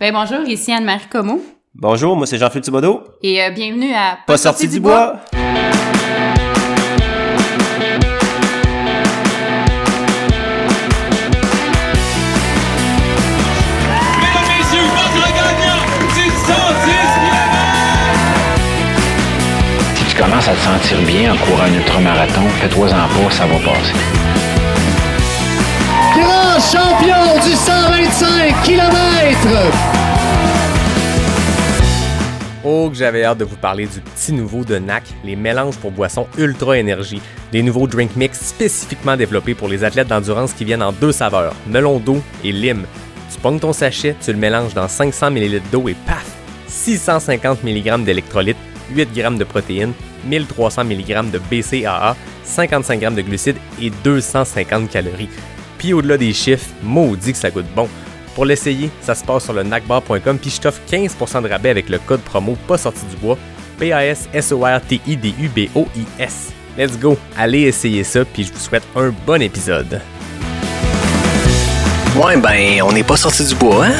Ben bonjour, ici Anne-Marie Como. Bonjour, moi c'est Jean-Philippe Thibodeau. Et euh, bienvenue à Pas, sorti, du bois. Mesdames, messieurs, votre gagnant du 110 Si tu commences à te sentir bien en courant un ultramarathon, fais-toi-en pas, ça va passer. Champion du 125 km. Oh, que j'avais hâte de vous parler du petit nouveau de NAC, les mélanges pour boissons Ultra Énergie, des nouveaux drink mix spécifiquement développés pour les athlètes d'endurance qui viennent en deux saveurs, melon d'eau et lime. Tu pognes ton sachet, tu le mélanges dans 500 ml d'eau et paf! 650 mg d'électrolytes, 8 g de protéines, 1300 mg de BCAA, 55 g de glucides et 250 calories. Puis au-delà des chiffres, maudit que ça goûte bon. Pour l'essayer, ça se passe sur le nacbar.com puis je t'offre 15% de rabais avec le code promo pas sorti du bois P-A-S-S-O-R-T-I-D-U-B-O-I-S. Let's go, allez essayer ça puis je vous souhaite un bon épisode. Ouais, ben, on n'est pas sorti du bois, hein?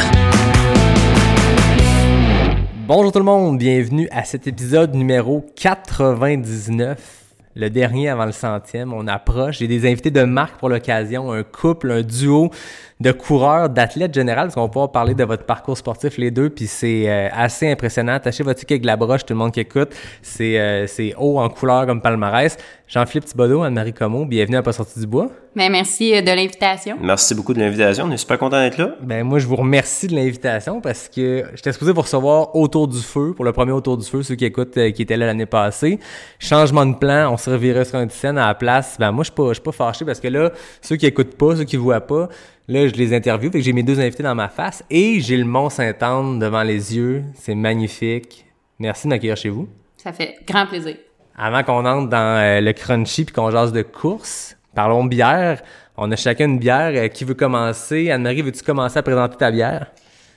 Bonjour tout le monde, bienvenue à cet épisode numéro 99, le dernier avant le centième. On approche, j'ai des invités de marque pour l'occasion, un couple, un duo de coureurs, d'athlètes général, parce qu'on va pouvoir parler de votre parcours sportif les deux, puis c'est euh, assez impressionnant. Attachez votre ticket avec la broche, tout le monde qui écoute, c'est euh, c'est haut en couleur comme palmarès. Jean-Philippe Thibodeau, Anne-Marie Como, bienvenue à Pas sorti du bois. Ben merci euh, de l'invitation. Merci beaucoup de l'invitation, on est super content d'être là. Ben moi je vous remercie de l'invitation parce que j'étais supposé vous recevoir autour du feu pour le premier autour du feu ceux qui écoutent euh, qui étaient là l'année passée. Changement de plan, on se revirait sur une scène à la place. Ben moi je suis pas je suis pas fâché parce que là ceux qui écoutent pas, ceux qui voient pas, là je les interviewe fait que j'ai mes deux invités dans ma face et j'ai le Mont Saint-Anne devant les yeux, c'est magnifique. Merci de m'accueillir chez vous. Ça fait grand plaisir. Avant qu'on entre dans euh, le crunchy puis qu'on jase de course, parlons bière. On a chacun une bière. Euh, qui veut commencer? Anne-Marie, veux-tu commencer à présenter ta bière?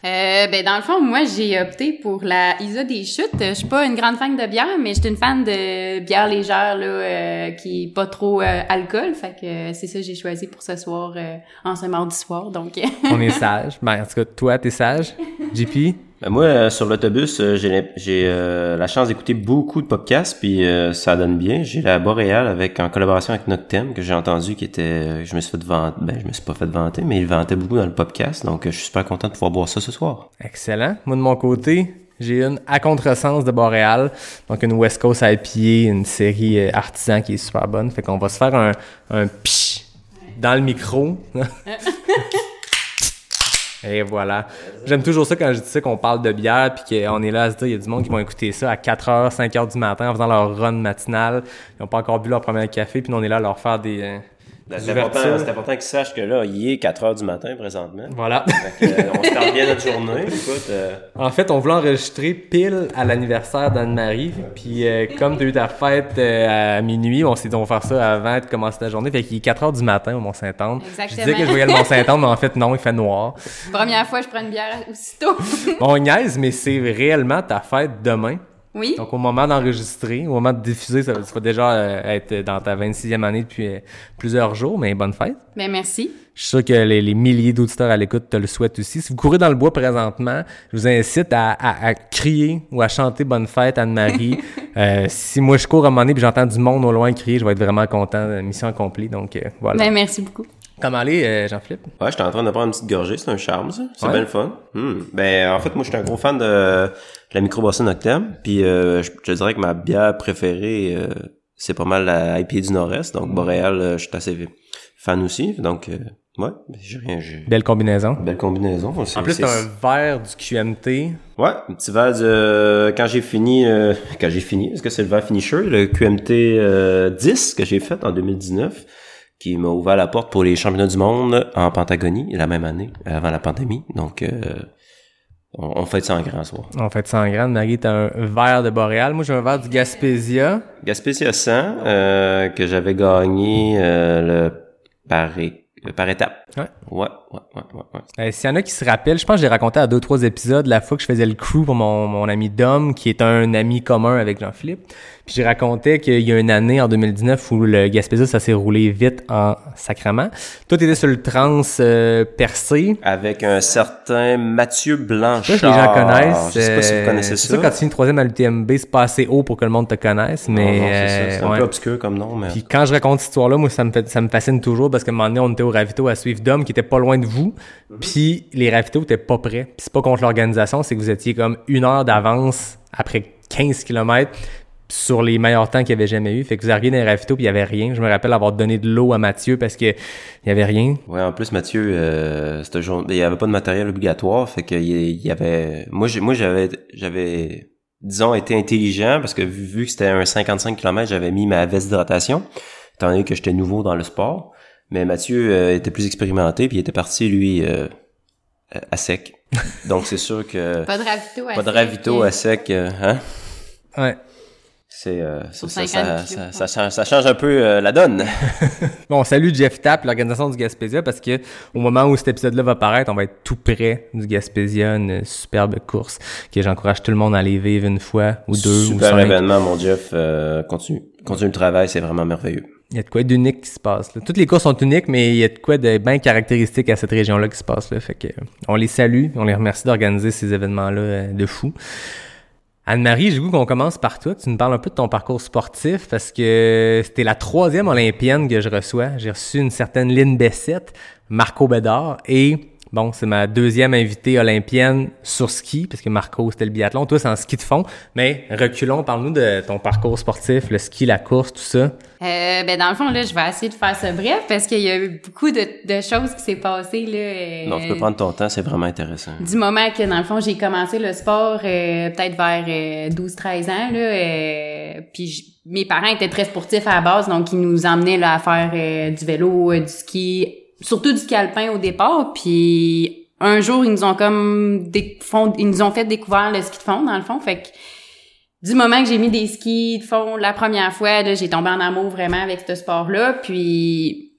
Euh, ben dans le fond, moi j'ai opté pour la Isa des chutes. Je suis pas une grande fan de bière, mais je suis une fan de bière légère là, euh, qui est pas trop euh, alcool. Fait que euh, c'est ça que j'ai choisi pour ce soir, euh, en ce mardi soir. Donc On est sage. Ben, en tout cas, toi, t'es sage. JP? Ben, moi, euh, sur l'autobus, euh, j'ai euh, la chance d'écouter beaucoup de podcasts, puis euh, ça donne bien. J'ai la Boréal avec en collaboration avec Noctem que j'ai entendu qui était, je me suis fait vanter, ben je me suis pas fait vanter, mais il vantait beaucoup dans le podcast, donc je suis super content de pouvoir boire ça ce soir. Excellent. Moi, de mon côté, j'ai une à contresens de Boréal. Donc, une West Coast IPA, une série artisan qui est super bonne. Fait qu'on va se faire un, un psh dans le micro. Et voilà. J'aime toujours ça quand je dis ça, qu'on parle de bière, puis qu'on est là à se dire, il y a du monde qui vont écouter ça à 4h, 5h du matin en faisant leur run matinale. Ils n'ont pas encore bu leur premier café, puis on est là à leur faire des, euh, des C'est important, important qu'ils sachent que là, il est 4 heures du matin présentement. Voilà. Fait que, euh, on starte bien notre journée. Écoute, euh, En fait, on voulait enregistrer pile à l'anniversaire d'Anne-Marie. Puis euh, comme tu as eu ta fête euh, à minuit, on s'est dit on va faire ça avant de commencer ta journée. Fait qu'il est 4 heures du matin au Mont-Saint-Anne. Je Exactement. disais que je voyais le Mont-Saint-Anne, mais en fait non, il fait noir. première fois je prends une bière aussitôt. Bon, on niaise, mais c'est réellement ta fête demain. Oui. Donc au moment d'enregistrer, au moment de diffuser, ça, ça va déjà euh, être dans ta 26e année depuis euh, plusieurs jours, mais bonne fête. Ben merci. Je suis sûr que les, les milliers d'auditeurs à l'écoute te le souhaitent aussi. Si vous courez dans le bois présentement, je vous incite à, à- à crier ou à chanter Bonne fête Anne-Marie. Euh, si moi je cours à un moment donné et j'entends du monde au loin crier, je vais être vraiment content. Mission accomplie. Donc euh, voilà. Ben merci beaucoup. Comment aller, euh, Jean-Philippe? Ouais, j'étais en train de prendre une petite gorgée, c'est un charme, ça. C'est Ouais. bien le fun. Hmm. Ben, en fait, moi, je suis un gros fan de, de la microbrasserie Noctem. Puis, euh, je, je dirais que ma bière préférée, euh, c'est pas mal la IPA du Nord-Est. Donc, Boréal, euh, je suis assez fan aussi. Donc, euh, ouais, j'ai rien, j'ai... Belle combinaison. Belle combinaison. En plus, c'est- t'as un verre du QMT. Ouais, un petit verre de... Quand j'ai fini... euh, quand j'ai fini, parce que c'est le verre finisher, le QMT euh, 10 que j'ai fait en 2019, qui m'a ouvert la porte pour les championnats du monde en Pentagonie, la même année, avant la pandémie. Donc, euh, on, on fait ça en grand soir. En fait, 100 grammes. Marie, t'as un verre de Boréal. Moi, j'ai un verre du Gaspésia. Gaspésia 100, euh, que j'avais gagné euh, le par, é- le par étape. Ouais. Ouais. ouais, ouais, ouais, ouais. Euh, S'il y en a qui se rappellent, je pense que j'ai raconté à deux, trois épisodes la fois que je faisais le crew pour mon, mon ami Dom, qui est un ami commun avec Jean-Philippe. Puis j'ai raconté qu'il y a une année, en 2019, où le Gaspésia, ça s'est roulé vite en sacrement. Toi, t'étais sur le trans euh, percé. Avec un certain Mathieu Blanchard. Je sais pas si les gens connaissent. Je sais pas si vous euh, connaissez c'est ça. sûr, quand tu finis troisième à l'UTMB, c'est pas assez haut pour que le monde te connaisse, Non, mais... non, c'est ça. euh, C'est un ouais. peu obscur comme nom, mais... Puis quand je raconte cette histoire-là, moi, ça me, fait, ça me fascine toujours parce qu'à un moment donné, on était au ravito à suivre Dom qui était pas loin de vous. Mhm. Puis les ravitos étaient pas prêts. Puis c'est pas contre l'organisation, c'est que vous étiez comme une heure d'avance après 15 km sur les meilleurs temps qu'il y avait jamais eu. Fait que vous arriviez dans les ravitaux puis il y avait rien. Je me rappelle avoir donné de l'eau à Mathieu parce que il y avait rien. Ouais, en plus Mathieu, euh, cette journée, il y avait pas de matériel obligatoire, fait que il y avait, moi, j'ai, moi j'avais, j'avais, disons, été intelligent parce que vu, vu que c'était un 55 km, j'avais mis ma veste d'hydratation, étant donné que j'étais nouveau dans le sport. Mais Mathieu euh, était plus expérimenté, puis il était parti lui euh, à sec. Donc c'est sûr que Pas de ravito à pas de sec. ravito à sec, euh, hein? Ouais. C'est euh, ça, 50 ça, ça, ça change, ça change un peu euh, la donne. Bon, salut Jeff Tapp, l'organisation du Gaspésia, parce que au moment où cet épisode-là va paraître, on va être tout près du Gaspésia, une superbe course que j'encourage tout le monde à aller vivre une fois ou deux ou Super cinq. événement, mon Jeff. Euh, continue, continue le travail, c'est vraiment merveilleux. Il y a de quoi d'unique qui se passe. Là. Toutes les courses sont uniques, mais il y a de quoi de bien caractéristique à cette région-là qui se passe. Là. Fait que on les salue, on les remercie d'organiser ces événements-là euh, de fou. Anne-Marie, j'ai goût qu'on commence par toi, tu nous parles un peu de ton parcours sportif, parce que c'était la troisième olympienne que je reçois. J'ai reçu une certaine Lynn Bessette, Marco Bédard, et bon, c'est ma deuxième invitée olympienne sur ski, parce que Marco, c'était le biathlon. Toi, c'est en ski de fond. Mais reculons, parle-nous de ton parcours sportif, le ski, la course, tout ça. Euh, ben dans le fond là, je vais essayer de faire ça bref parce qu'il y a eu beaucoup de, de choses qui s'est passées là. euh, Non, tu peux prendre ton temps, c'est vraiment intéressant. du moment que dans le fond j'ai commencé le sport euh, peut-être vers 12-13 ans là euh, puis j- mes parents étaient très sportifs à la base donc ils nous emmenaient là à faire euh, du vélo, euh, du ski, surtout du ski alpin au départ puis un jour ils nous ont comme font- ils nous ont fait découvrir le ski de fond dans le fond fait que du moment que j'ai mis des skis de fond la première fois, là, j'ai tombé en amour vraiment avec ce sport-là. Puis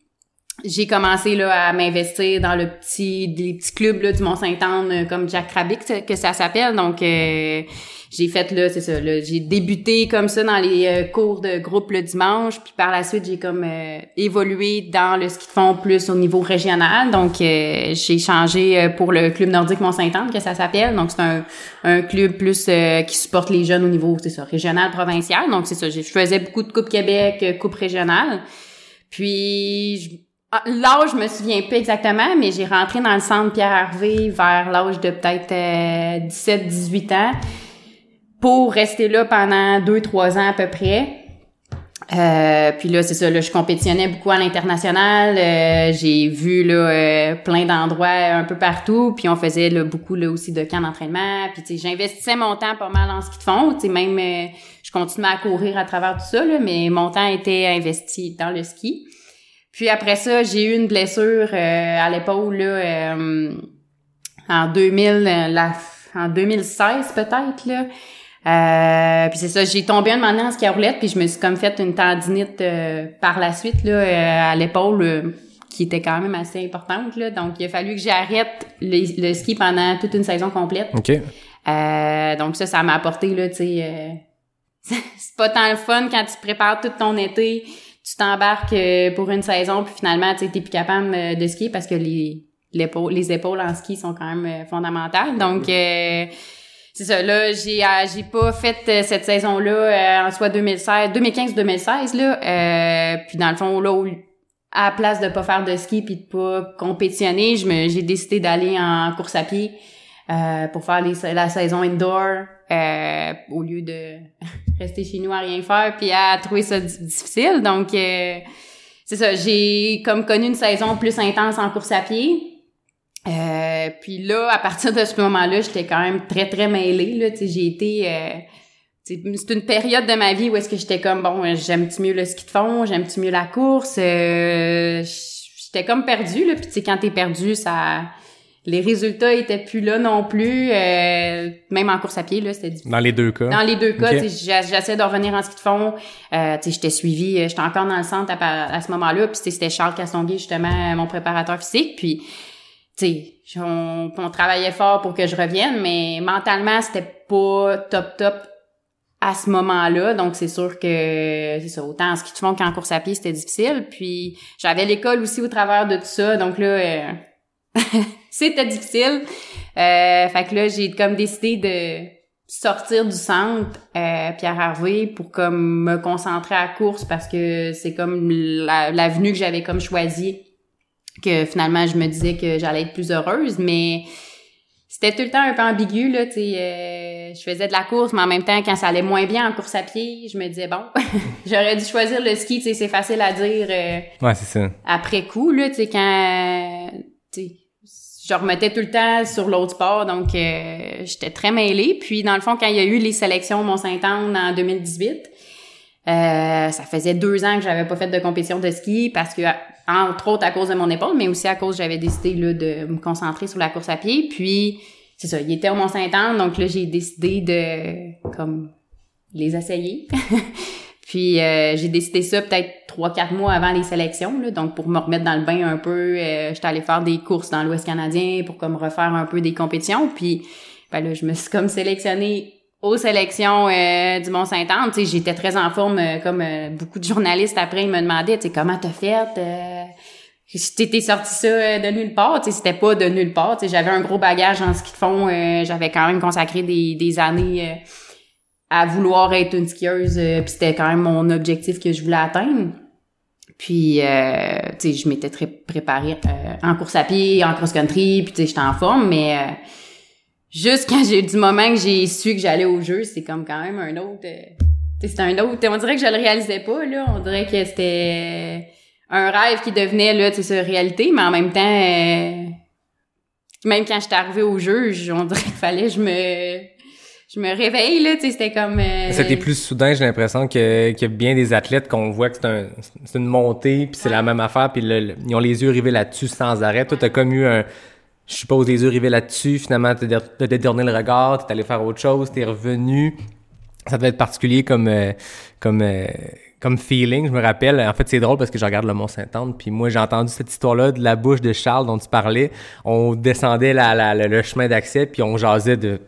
j'ai commencé là, à m'investir dans le petit, les petits clubs là, du Mont-Saint-Anne, euh, comme Jack Rabbit que- que ça s'appelle. Donc euh, j'ai fait là, c'est ça, là, j'ai débuté comme ça dans les euh, cours de groupe le dimanche, puis par la suite j'ai comme euh, évolué dans le ski de fond plus au niveau régional. Donc euh, j'ai changé euh, pour le club nordique Mont-Saint-Anne que ça s'appelle. Donc c'est un, un club plus euh, qui supporte les jeunes au niveau c'est ça régional provincial. Donc c'est ça, je faisais beaucoup de coupe Québec, coupe régionale. Puis je- ah, L'âge, je me souviens pas exactement, mais j'ai rentré dans le centre Pierre Harvey vers l'âge de peut-être 17-18 ans pour rester là pendant 2-3 ans à peu près. Euh, puis là, c'est ça, là, je compétitionnais beaucoup à l'international. Euh, j'ai vu là euh, plein d'endroits un peu partout. Puis on faisait là, beaucoup là aussi de camps d'entraînement. Puis j'investissais mon temps pas mal en ski de fond. Sais, même euh, je continuais à courir à travers tout ça, là, mais mon temps était investi dans le ski. Puis après ça, j'ai eu une blessure euh, à l'épaule là, en 2000, euh, la, en 2016 peut-être là. Euh, puis c'est ça, j'ai tombé un moment donné en ski à roulette, puis je me suis comme fait une tendinite euh, par la suite là euh, à l'épaule qui était quand même assez importante là. Donc il a fallu que j'arrête le, le ski pendant toute une saison complète. OK. Euh, donc ça, ça m'a apporté là, tu sais, euh, c'est pas tant le fun quand tu prépares tout ton été, tu t'embarques pour une saison, puis finalement, tu t'es plus capable de skier parce que les l'épaule, les épaules en ski sont quand même fondamentales. Donc euh, c'est ça. Là, j'ai euh, j'ai pas fait euh, cette saison-là euh, en soit 2016, 2015-2016 là. Puis dans le fond là, à la place de pas faire de ski puis de pas compétitionner, j'ai décidé d'aller en course à pied euh, pour faire les, la saison indoor euh, au lieu de rester chez nous à rien faire puis à trouver ça di- difficile. Donc euh, c'est ça. J'ai comme connu une saison plus intense en course à pied. Euh, puis là, à partir de ce moment-là, j'étais quand même très, très mêlée. Là, j'ai été... euh, c'est une période de ma vie où est-ce que j'étais comme, bon, j'aime-tu mieux le ski de fond, j'aime-tu mieux la course? Euh, j'étais comme perdue, là. Puis tu sais, quand t'es perdu, ça... Les résultats étaient plus là non plus. euh, même en course à pied, là, c'était difficile. Dans les deux cas. Dans les deux cas, j'essaie de revenir en ski de fond. Euh, j'étais suivie, euh, j'étais encore dans le centre à, à ce moment-là. Puis c'était Charles Castonguay, justement, mon préparateur physique. Puis sais, on, on travaillait fort pour que je revienne, mais mentalement, c'était pas top top à ce moment-là. Donc, c'est sûr que, c'est ça, autant en ski de fond qu'en course à pied, c'était difficile. Puis, j'avais l'école aussi au travers de tout ça. Donc là, euh, c'était difficile. Euh, fait que là, j'ai comme décidé de sortir du centre euh, Pierre Harvey pour comme me concentrer à la course parce que c'est comme la- l'avenue que j'avais comme choisie que finalement je me disais que j'allais être plus heureuse mais c'était tout le temps un peu ambigu là tu sais euh, je faisais de la course mais en même temps quand ça allait moins bien en course à pied je me disais bon j'aurais dû choisir le ski tu sais c'est facile à dire euh, Ouais, c'est ça. après coup, là, tu sais, quand, tu sais, je remettais tout le temps sur l'autre sport, donc euh, j'étais très mêlée. Puis, dans le fond, quand il y a eu les sélections Mont-Saint-Anne en 2018, euh, ça faisait deux ans que j'avais pas fait de compétition de ski parce que, entre autres, à cause de mon épaule, mais aussi à cause j'avais décidé là, de me concentrer sur la course à pied. Puis, c'est ça, il était au Mont-Saint-Anne, donc là, j'ai décidé de, comme, les essayer. Puis euh, j'ai décidé ça peut-être trois quatre mois avant les sélections là, donc pour me remettre dans le bain un peu, euh, j'étais allée faire des courses dans l'Ouest canadien pour comme refaire un peu des compétitions. Puis ben là je me suis comme sélectionnée aux sélections euh, du Mont-Saint-Anne, tu sais, j'étais très en forme euh, comme euh, beaucoup de journalistes après ils me demandaient tu sais comment t'as fait euh, t'étais sorti ça euh, de nulle part, tu sais, c'était pas de nulle part, tu sais, j'avais un gros bagage en ski de fond, euh, j'avais quand même consacré des, des années à vouloir être une skieuse, puis c'était quand même mon objectif que je voulais atteindre. Puis, tu sais, je m'étais très préparée en course à pied, en cross-country, puis tu sais, j'étais en forme, mais juste quand j'ai du moment que j'ai su que j'allais au jeu, c'est comme quand même un autre... euh, c'était un autre... On dirait que je le réalisais pas, là. On dirait que c'était un rêve qui devenait, là, tu sais, réalité, mais en même temps... euh, même quand j'étais arrivée au jeu, je- on dirait qu'il fallait que je me je me réveille là, tu sais, c'était comme euh, C'était plus soudain, j'ai l'impression que, a bien des athlètes qu'on voit que c'est un, c'est une montée, puis c'est la même affaire, puis le- le- ils ont les yeux rivés là-dessus sans arrêt. Toi, t'as comme eu un, je suppose, les yeux rivés là-dessus. Finalement, t'as, t'as détourné le regard, t'es allé faire autre chose, t'es revenu. Ça devait être particulier comme, euh, comme, euh, comme feeling. Je me rappelle, en fait, c'est drôle parce que je regarde le Mont-Saint-Anne, puis moi, j'ai entendu cette histoire-là de la bouche de Charles dont tu parlais. On descendait la, la- le- le chemin d'accès, puis on jasait de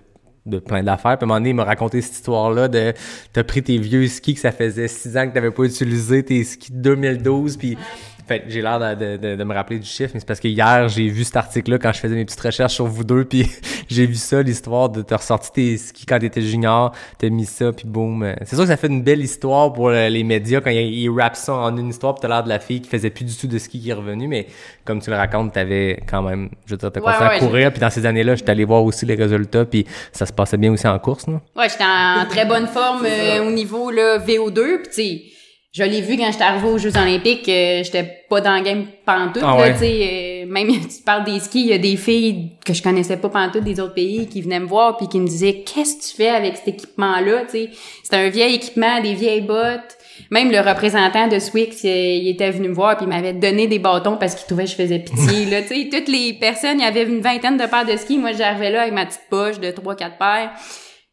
de plein d'affaires. Puis à un moment donné, il m'a raconté cette histoire-là de t'as pris tes vieux skis que ça faisait six ans que t'avais pas utilisé, tes skis de 2012, puis fait j'ai l'air de, de, de, de me rappeler du chiffre, mais c'est parce que hier, j'ai vu cet article-là quand je faisais mes petites recherches sur vous deux, puis j'ai vu ça, l'histoire de t'as ressorti tes skis quand t'étais junior, t'as mis ça, puis boum. C'est sûr que ça fait une belle histoire pour euh, les médias quand ils, ils rappent ça en une histoire, puis t'as l'air de la fille qui faisait plus du tout de ski qui est revenue, mais comme tu le racontes, t'avais quand même, je veux dire, t'as Ouais, ouais, à courir, puis dans ces années-là, j'étais allé voir aussi les résultats, puis ça se passait bien aussi en course, non? Ouais, j'étais en très bonne forme euh, au niveau là, VO2. Puis je l'ai vu quand j'étais arrivée aux Jeux Olympiques, euh, j'étais pas dans le game pantoute. Ah là, ouais. tu sais, euh, même tu parles des skis, il y a des filles que je connaissais pas pantoute des autres pays qui venaient me voir puis qui me disaient qu'est-ce que tu fais avec cet équipement-là. Tu sais, c'est un vieil équipement, des vieilles bottes. Même le représentant de Swix, euh, il était venu me voir puis il m'avait donné des bâtons parce qu'il trouvait que je faisais pitié. là, tu sais, toutes les personnes, il y avait une vingtaine de paires de skis. Moi, j'arrivais là avec ma petite poche de trois quatre paires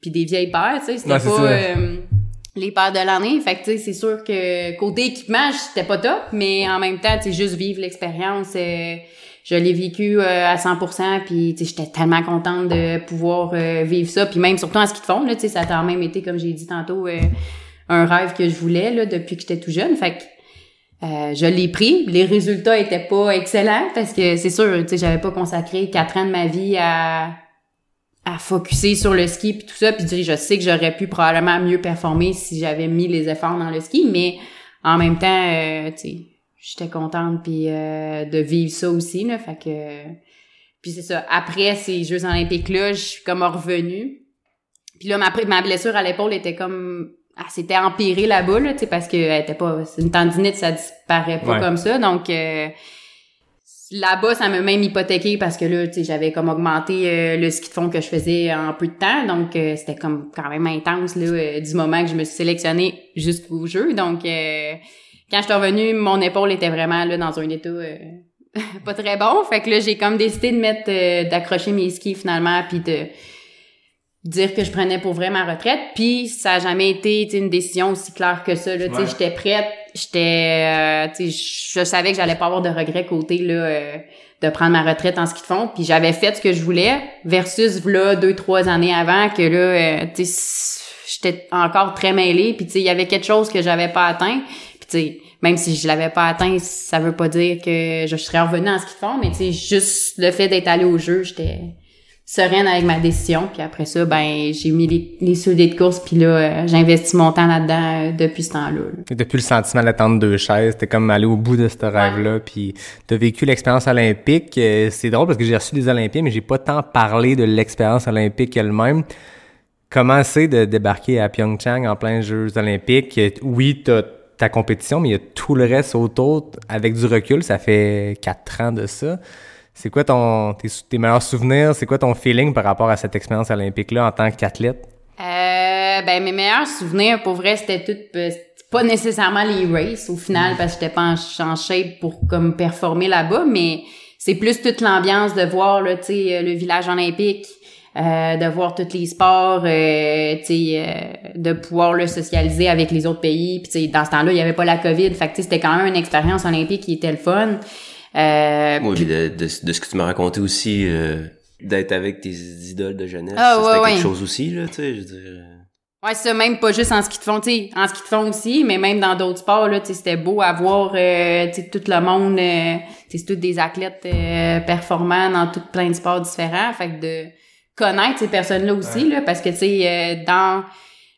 puis des vieilles paires, tu sais, c'était pas les paires de l'année. Fait que c'est sûr que côté équipement, c'était pas top, mais en même temps, tu sais, juste vivre l'expérience, euh, je l'ai vécu euh, à 100%, puis j'étais tellement contente de pouvoir euh, vivre ça, puis même surtout en ski de fond, là, tu sais, ça a quand même été, comme j'ai dit tantôt, euh, un rêve que je voulais depuis que j'étais tout jeune. Fait que je l'ai pris. Les résultats étaient pas excellents parce que c'est sûr, tu sais, j'avais pas consacré quatre ans de ma vie à à focuser sur le ski puis tout ça puis sais, je sais que j'aurais pu probablement mieux performer si j'avais mis les efforts dans le ski mais en même temps euh, tu sais j'étais contente puis euh, de vivre ça aussi là fait que puis c'est ça. Après ces Jeux olympiques là je suis comme revenue. Puis là ma ma blessure à l'épaule était comme elle s'était empirée là-bas là tu sais parce que elle était pas une tendinite ça disparaît pas Ouais. comme ça. Donc euh, Là-bas, ça m'a même hypothéqué parce que là, tu sais, j'avais comme augmenté euh, le ski de fond que je faisais en peu de temps. Donc, euh, c'était comme quand même intense, là, euh, du moment que je me suis sélectionnée jusqu'au jeu. Donc, euh, quand je suis revenue, mon épaule était vraiment là dans un état euh, pas très bon. Fait que là, j'ai comme décidé de mettre, euh, d'accrocher mes skis finalement, puis de dire que je prenais pour vrai ma retraite. Puis ça a jamais été une décision aussi claire que ça. Là, Tu sais. J'étais prête j'étais, euh, je savais que j'allais pas avoir de regrets côté là euh, de prendre ma retraite en ski de fond. Puis j'avais fait ce que je voulais versus là deux trois années avant que là, euh, j'étais encore très mêlée. Puis il y avait quelque chose que j'avais pas atteint. Puis même si je l'avais pas atteint, ça veut pas dire que je serais revenue en ski de fond. Mais juste le fait d'être allée au jeu, j'étais sereine avec ma décision. Puis après ça, ben j'ai mis les, les de course. Puis là, euh, j'ai investi mon temps là-dedans euh, depuis ce temps-là. là. Depuis le sentiment d'attendre deux chaises, t'es comme allé au bout de ce rêve-là, puis t'as vécu l'expérience olympique. Euh, C'est drôle parce que j'ai reçu des Olympiens, mais j'ai pas tant parlé de l'expérience olympique elle-même. Comment c'est de débarquer à Pyeongchang en plein Jeux olympiques? Oui, t'as ta compétition, mais il y a tout le reste autour. Avec du recul, ça fait quatre ans de ça. C'est quoi ton tes, tes meilleurs souvenirs? C'est quoi ton feeling par rapport à cette expérience olympique-là en tant qu'athlète? Euh, ben mes meilleurs souvenirs pour vrai c'était tout euh, pas nécessairement les races au final parce que j'étais pas en, shape pour comme performer là-bas mais c'est plus toute l'ambiance de voir là tu le village olympique euh, de voir tous les sports euh, euh, de pouvoir le socialiser avec les autres pays puis dans ce temps-là il y avait pas la Covid fait que c'était quand même une expérience olympique qui était le fun euh, Oui, puis de, de, de ce que tu m'as raconté aussi, euh, d'être avec tes idoles de jeunesse, Ah, ouais, c'était ouais. quelque chose aussi, là, tu sais, je veux dire. Ouais, ça, même pas juste en ski de fond, tu sais, en ski de fond aussi, mais même dans d'autres sports, là, tu sais, c'était beau à voir, euh, tu sais, tout le monde, euh, tu sais, c'est tous des athlètes euh, performants dans tout plein de sports différents, fait que de connaître ces personnes-là aussi, là, parce que, tu sais, euh, dans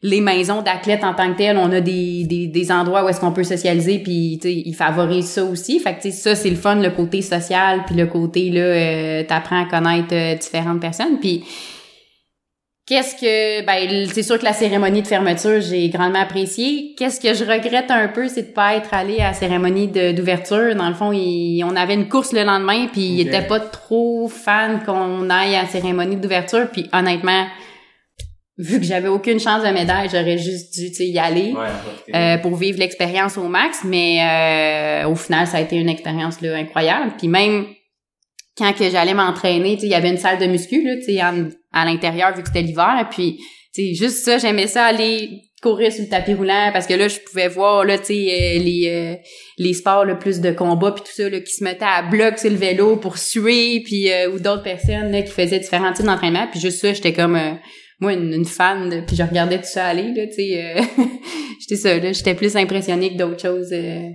les maisons d'athlètes en tant que telles, on a des, des, des endroits où est-ce qu'on peut socialiser, puis, tu sais, ils favorisent ça aussi, fait que, tu sais, ça, c'est le fun, le côté social, puis le côté, là, euh, t'apprends à connaître euh, différentes personnes, puis Qu'est-ce que ben c'est sûr que la cérémonie de fermeture j'ai grandement apprécié. Qu'est-ce que je regrette un peu c'est de pas être allé à la cérémonie de- d'ouverture. Dans le fond, il- on avait une course le lendemain puis il était pas trop fan qu'on aille à la cérémonie d'ouverture puis honnêtement vu que j'avais aucune chance de médaille, j'aurais juste dû y aller euh, pour vivre l'expérience au max. Mais euh, au final ça a été une expérience là incroyable. Puis même quand que j'allais m'entraîner, il y avait une salle de muscu là, en- à l'intérieur vu que c'était l'hiver, puis juste ça, j'aimais ça aller courir sur le tapis roulant parce que là je pouvais voir là tu sais euh, les euh, les sports le plus de combat puis tout ça là qui se mettaient à bloc sur le vélo pour suer puis euh, ou d'autres personnes là qui faisaient différents types d'entraînement puis juste ça j'étais comme euh, moi une, une fan de- puis je regardais tout ça aller là tu sais euh, j'étais ça là j'étais plus impressionnée que d'autres choses euh,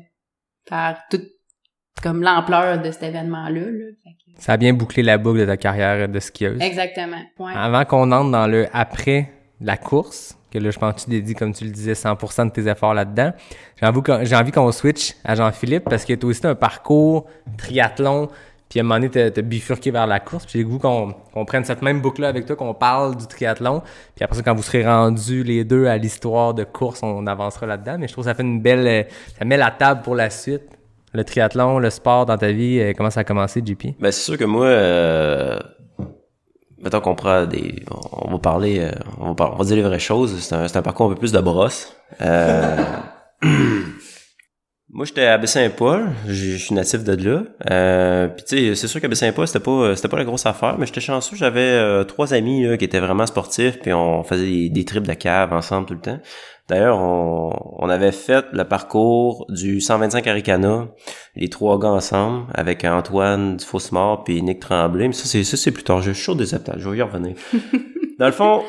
par toute comme l'ampleur de cet événement là, là. Fait que- Ça a bien bouclé la boucle de ta carrière de skieuse. exactement ouais. Avant qu'on entre dans le après la course, que là, je pense que tu dédies, comme tu le disais, 100% de tes efforts là-dedans, j'ai envie, qu'on- switch à Jean-Philippe parce que toi aussi, un parcours triathlon, puis à un moment donné, t'as bifurqué vers la course. Puis j'ai le qu'on prenne cette même boucle-là avec toi, qu'on parle du triathlon. Puis après ça, quand vous serez rendus les deux à l'histoire de course, on avancera là-dedans. Mais je trouve que ça fait une belle... euh, Ça met la table pour la suite. Le triathlon, le sport dans ta vie, euh, comment ça a commencé, JP? Ben, c'est sûr que moi, euh, mettons qu'on prend des, on va parler, euh, on va, dire les vraies choses. C'est un, un parcours un peu plus de brosse. Euh, moi, j'étais à Baie-Saint-Paul. Je je suis natif de là. Euh, puis tu sais, c'est sûr qu'à Baie-Saint-Paul, c'était pas, c'était pas la grosse affaire, mais j'étais chanceux. J'avais euh, trois amis là, qui étaient vraiment sportifs, puis on faisait des, des trips de cave ensemble tout le temps. D'ailleurs, on, on avait fait le parcours du 125 Aricana, les trois gars ensemble, avec Antoine Dufaussemort puis Nick Tremblay. Mais ça, c'est, ça, c'est plus tard. Je suis chaud des étapes. Je vais y revenir. Dans le fond,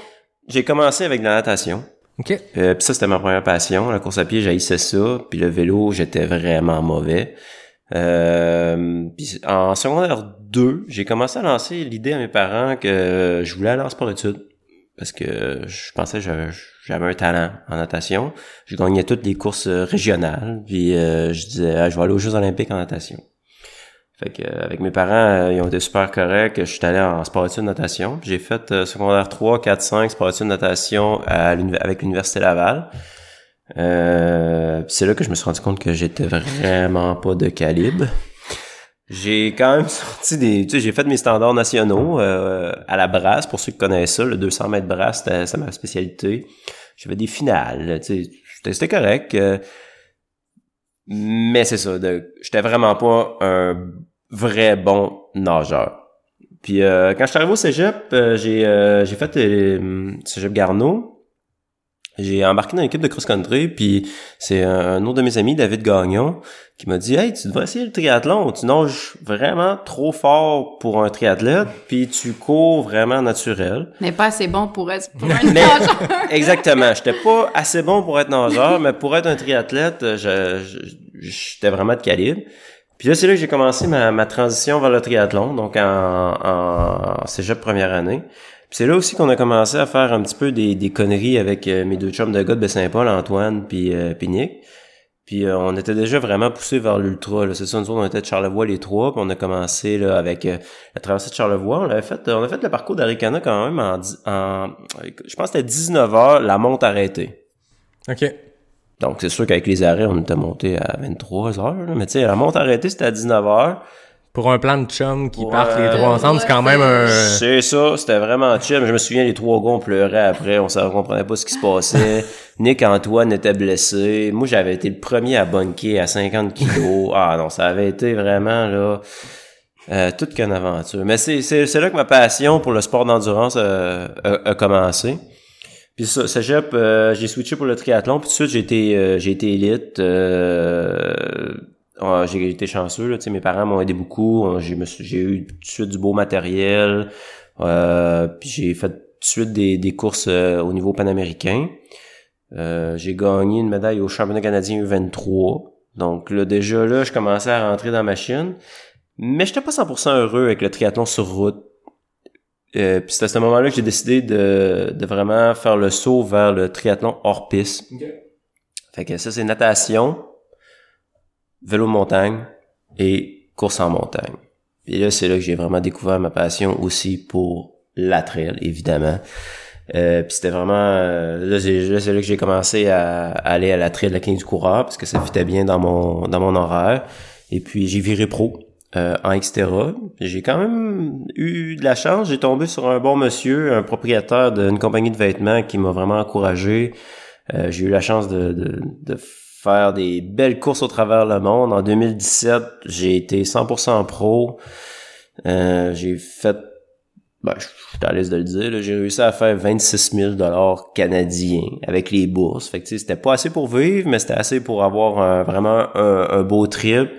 j'ai commencé avec de la natation. OK. Euh, puis ça, c'était ma première passion. La course à pied, j'haïssais ça. Puis le vélo, j'étais vraiment mauvais. Euh, puis en secondaire 2, j'ai commencé à lancer l'idée à mes parents que je voulais aller en sport-études. Parce que je pensais que j'avais, j'avais un talent en natation. Je gagnais toutes les courses euh, régionales. Puis euh, je disais, Ah, je vais aller aux Jeux olympiques en natation. Fait que euh, avec mes parents, euh, ils ont été super corrects. Je suis allé en sport-études natation. Puis J'ai fait euh, secondaire 3, 4, 5 sport-études natation à avec l'Université Laval. Euh, c'est là que je me suis rendu compte que j'étais vraiment pas de calibre. J'ai quand même sorti des... Tu sais, j'ai fait mes standards nationaux euh, à la brasse, pour ceux qui connaissent ça. Le 200 mètres brasse, c'était c'était ma spécialité. J'avais des finales, tu sais. C'était correct. euh, mais c'est ça, de- j'étais vraiment pas un vrai bon nageur. Puis euh, quand je suis arrivé au cégep, euh, j'ai euh, j'ai fait euh, cégep Garneau. j'ai embarqué dans l'équipe de cross-country, puis c'est un, un autre de mes amis, David Gagnon, qui m'a dit « Hey, tu devrais essayer le triathlon. Tu nages vraiment trop fort pour un triathlète, puis tu cours vraiment naturel. » Mais pas assez bon pour être pour un Mais- nageur. Exactement. J'étais pas assez bon pour être nageur, mais pour être un triathlète, je- je- j'étais vraiment de calibre. Puis là, c'est là que j'ai commencé ma, ma transition vers le triathlon, donc en, en cégep première année. Puis c'est là aussi qu'on a commencé à faire un petit peu des, des conneries avec euh, mes deux chums de gars de Baie-Saint-Paul, Antoine puis, euh, puis euh, on était déjà vraiment poussés vers l'ultra. C'est ça, nous autres, on était de Charlevoix les trois, puis on a commencé là avec euh, la traversée de Charlevoix. On avait fait, on a fait le parcours d'Aricana quand même en, en je pense que c'était 19 heures, la monte arrêtée. OK. Donc c'est sûr qu'avec les arrêts, on était monté à 23 heures. là. Mais tu sais, la monte arrêtée, c'était à 19 heures. Pour un plan de chum qui Ouais. partent les trois ensemble, c'est quand même un... C'est ça, c'était vraiment. Mais Je me souviens, les trois gars, on pleurait après. On ne comprenait pas ce qui se passait. Nick Antoine était blessé. Moi, j'avais été le premier à bunker à 50 kilos. Ah non, ça avait été vraiment, là, euh, toute qu'une aventure. Mais c'est, là que ma passion pour le sport d'endurance euh, a, a commencé. Puis ça, cégep, euh, j'ai switché pour le triathlon. Puis tout de suite, j'ai été, euh, j'ai été élite. Euh, j'ai été chanceux. Là, mes parents m'ont aidé beaucoup. J'ai, eu tout de suite du beau matériel. Euh, puis j'ai fait tout de suite des, des courses euh, au niveau panaméricain. Euh, j'ai gagné une médaille au championnat canadien U23. Donc là, déjà là, je commençais à rentrer dans la machine. Mais j'étais pas 100% heureux avec le triathlon sur route. Euh, puis c'est à ce moment-là que j'ai décidé de, de vraiment faire le saut vers le triathlon hors piste. Fait que ça, c'est natation, vélo de montagne et course en montagne. Et là, c'est là que j'ai vraiment découvert ma passion aussi pour la trail, évidemment. Euh, puis c'était vraiment euh, là, c'est, là, que j'ai commencé à, à aller à la trail de la clinique du coureur parce que ça fitait bien dans mon dans mon horaire. Et puis j'ai viré pro euh, en Xterra. J'ai quand même eu de la chance. J'ai tombé sur un bon monsieur, un propriétaire d'une compagnie de vêtements qui m'a vraiment encouragé. Euh, j'ai eu la chance de, de, de faire des belles courses au travers le monde. En 2017, j'ai été 100% pro. Euh, j'ai fait, ben, je suis à l'aise de le dire, j'ai réussi à faire 26 000 dollars canadiens avec les bourses. Fait que c'était pas assez pour vivre, mais c'était assez pour avoir un- vraiment un beau trip.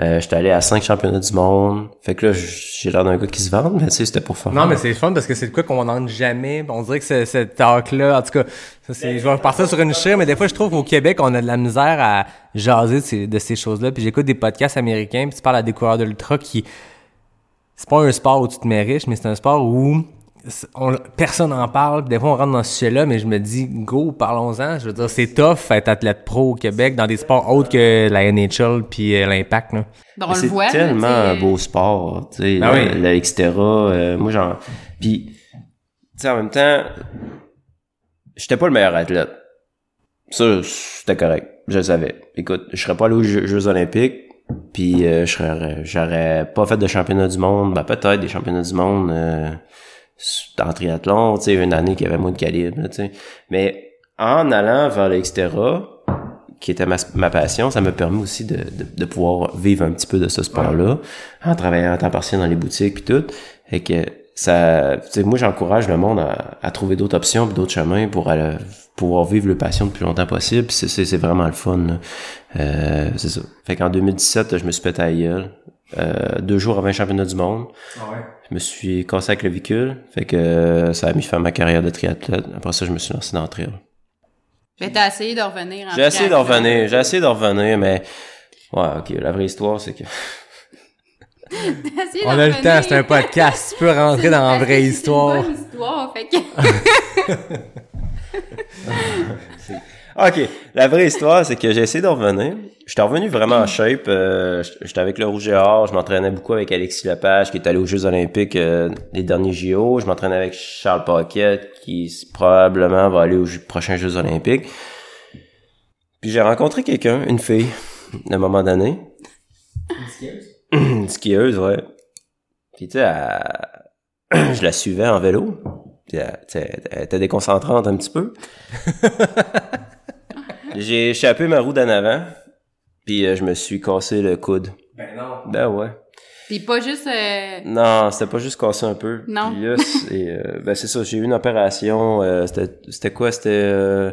Euh, j'étais allé à cinq championnats du monde. Fait que là, j'ai l'air d'un gars qui se vante, mais tu sais, c'était pour faire. Non, mais c'est fun parce que c'est de quoi qu'on n'entend jamais. On dirait que cette talk-là, en tout cas, ça, c'est, je vais repartir sur une chire, mais des fois, je trouve qu'au Québec, on a de la misère à jaser de ces, de ces choses-là. Puis j'écoute des podcasts américains, puis tu parles à des coureurs de l'ultra qui... C'est pas un sport où tu te mets riche, mais c'est un sport où on- personne en parle. Des fois, on rentre dans ce sujet-là, mais je me dis, go, parlons-en. Je veux dire, c'est tough être athlète pro au Québec dans des sports autres que la NHL puis euh, l'Impact, là. Ben, on le c'est voit. là, tellement un beau sport, tu sais, Ben le, oui. le Xterra, euh, moi j'en puis tu sais en même temps j'étais pas le meilleur athlète. Ça c'était correct, je le savais. Écoute, je serais pas allé aux Jeux, Jeux olympiques puis euh, je serais j'aurais pas fait de championnat du monde, ben peut-être des championnats du monde euh, en triathlon, tu sais une année qui avait moins de calibre, tu sais. Mais en allant vers le Xterra, qui était ma, passion, ça m'a permis aussi de, de, de pouvoir vivre un petit peu de ce sport-là, en travaillant à temps partiel dans les boutiques puis tout. Et que ça, tu sais, moi j'encourage le monde à, à trouver d'autres options puis d'autres chemins pour aller- pouvoir vivre le passion le plus longtemps possible. C'est, c'est, vraiment le fun. Euh, c'est ça. Fait qu'en 2017, je me suis pété à la. Euh, deux jours avant le championnat du monde. Je me suis cassé avec le véhicule. Fait que euh, ça a mis fin à ma carrière de triathlète. Après ça, je me suis lancé dans le trail. Mais t'as essayé de revenir. en J'ai essayé de revenir, j'ai essayé de revenir, mais ouais, ok, la vraie histoire, c'est que T'as essayé de On a le temps, c'est un podcast. Tu peux rentrer dans la vraie c'est histoire. une bonne histoire, fait que... Ok, la vraie histoire, c'est que j'ai essayé de revenir. J'étais revenu vraiment en shape. euh, J'étais avec le Rouge et Or. Je m'entraînais beaucoup avec Alexis Lepage, qui est allé aux Jeux Olympiques euh, les derniers JO. Je m'entraînais avec Charles Paquette, qui probablement va aller aux prochains Jeux Olympiques. Puis j'ai rencontré quelqu'un, une fille, à un moment donné. Une skieuse? une skieuse, ouais. Puis tu sais, je la suivais en vélo. Puis elle, elle était déconcentrante un petit peu. J'ai échappé ma roue d'en avant, puis euh, je me suis cassé le coude. Ben non. Ben ouais. Puis pas juste... euh, Non, c'était pas juste cassé un peu. Non. Puis là, c'est euh, ben c'est ça, j'ai eu une opération, euh, c'était c'était quoi? C'était euh,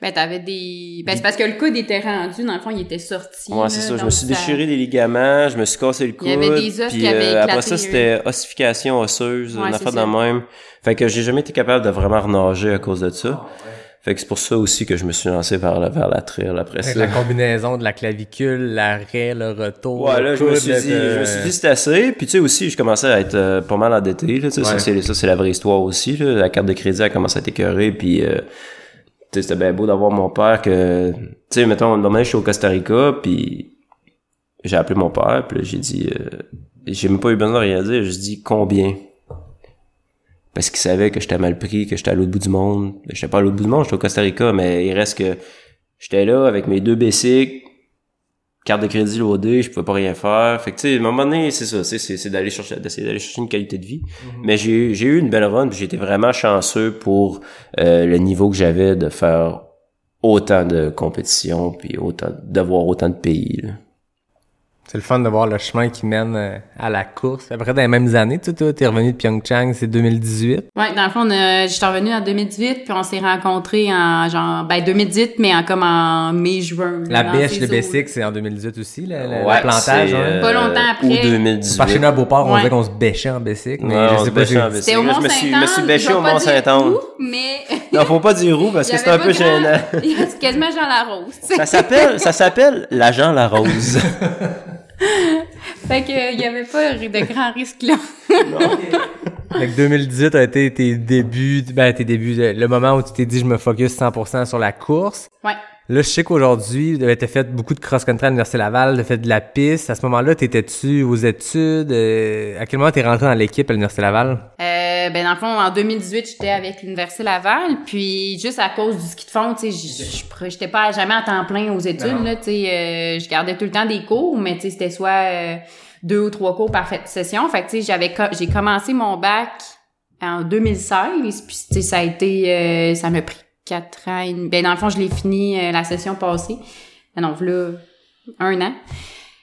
Ben, t'avais des... Ben, c'est parce que le coude était rendu, dans le fond, il était sorti. Ouais, c'est ça. Je me suis déchiré des ligaments, je me suis cassé le coude. Il y avait des os puis, qui avaient euh, Après ça, c'était ossification osseuse, Ouais, une affaire de même. Fait que j'ai jamais été capable de vraiment renager à cause de ça. Fait que c'est pour ça aussi que je me suis lancé vers la, vers la trail après ça. la combinaison de la clavicule, l'arrêt, le retour. Ouais, là, je me suis dit, je me suis dit, c'est assez. Puis, tu sais, aussi, je commençais à être euh, pas mal endetté, là, ça, c'est, ça, c'est la vraie histoire aussi, là. La carte de crédit a commencé à être écœurée, puis, euh, tu sais, c'était bien beau d'avoir mon père que, tu sais, mettons, moment, je suis au Costa Rica, puis j'ai appelé mon père, puis là, j'ai dit, euh, j'ai même pas eu besoin de rien dire, j'ai dit combien? Parce qu'il savait que j'étais mal pris, que j'étais à l'autre bout du monde. J'étais pas à l'autre bout du monde, j'étais au Costa Rica, mais il reste que j'étais là avec mes deux basics, carte de crédit loadée, je pouvais pas rien faire. Fait que tu sais, à un moment donné, c'est ça, c'est, c'est, c'est d'aller chercher, d'essayer d'aller chercher une qualité de vie. Mais j'ai, j'ai eu une belle run, puis j'étais vraiment chanceux pour euh, le niveau que j'avais de faire autant de compétitions, puis autant, d'avoir autant de pays. Là. C'est le fun de voir le chemin qui mène euh, à la course. Après, dans les mêmes années, tu toi, t'es revenu de Pyeongchang, c'est 2018. Ouais, dans le fond, j'étais revenue en 2018, puis on s'est rencontrés en genre, ben 2018, mais en comme en mai-juin. La bêche, le. Bessic, c'est en 2018 aussi, le, le- le Ouais, plantage. hein? euh, Pas longtemps après. Août 2018. Par chez nous à Beauport, on Ouais. disait qu'on se bêchait en Bessic, mais Ouais, je sais pas si... C'était au Là, je Mont me suis- Saint-Anne. je me suis bêché au pas Mont dire Saint-Anne. où, Mais. Non, faut pas dire où, parce que c'est un peu gênant. C'est quasiment Jean Larose. Ça s'appelle, ça s'appelle l'agent La Rose. Fait que, il y avait pas de grands risques là. Fait que 2018 a été tes débuts, ben tes débuts, le le moment où tu t'es dit je me focus 100% sur la course. Ouais. Là, je sais qu'aujourd'hui, tu as fait beaucoup de cross-country à l'Université Laval, tu fait de la piste. À ce moment-là, t'étais-tu aux études? Euh, à quel moment t'es rentré dans l'équipe à l'Université Laval? Euh, ben dans le fond, en 2018, j'étais avec l'Université Laval, puis juste à cause du ski de fond, tu sais, j'étais pas jamais à temps plein aux études, là, tu sais, euh, je gardais tout le temps des cours, mais tu sais, c'était soit euh, deux ou trois cours par session, fait que tu sais, j'avais co- j'ai commencé mon bac en 2016, puis tu sais, ça a été, euh, ça m'a pris quatre ans, ben dans le fond, je l'ai fini euh, la session passée, Ah non, là, un an.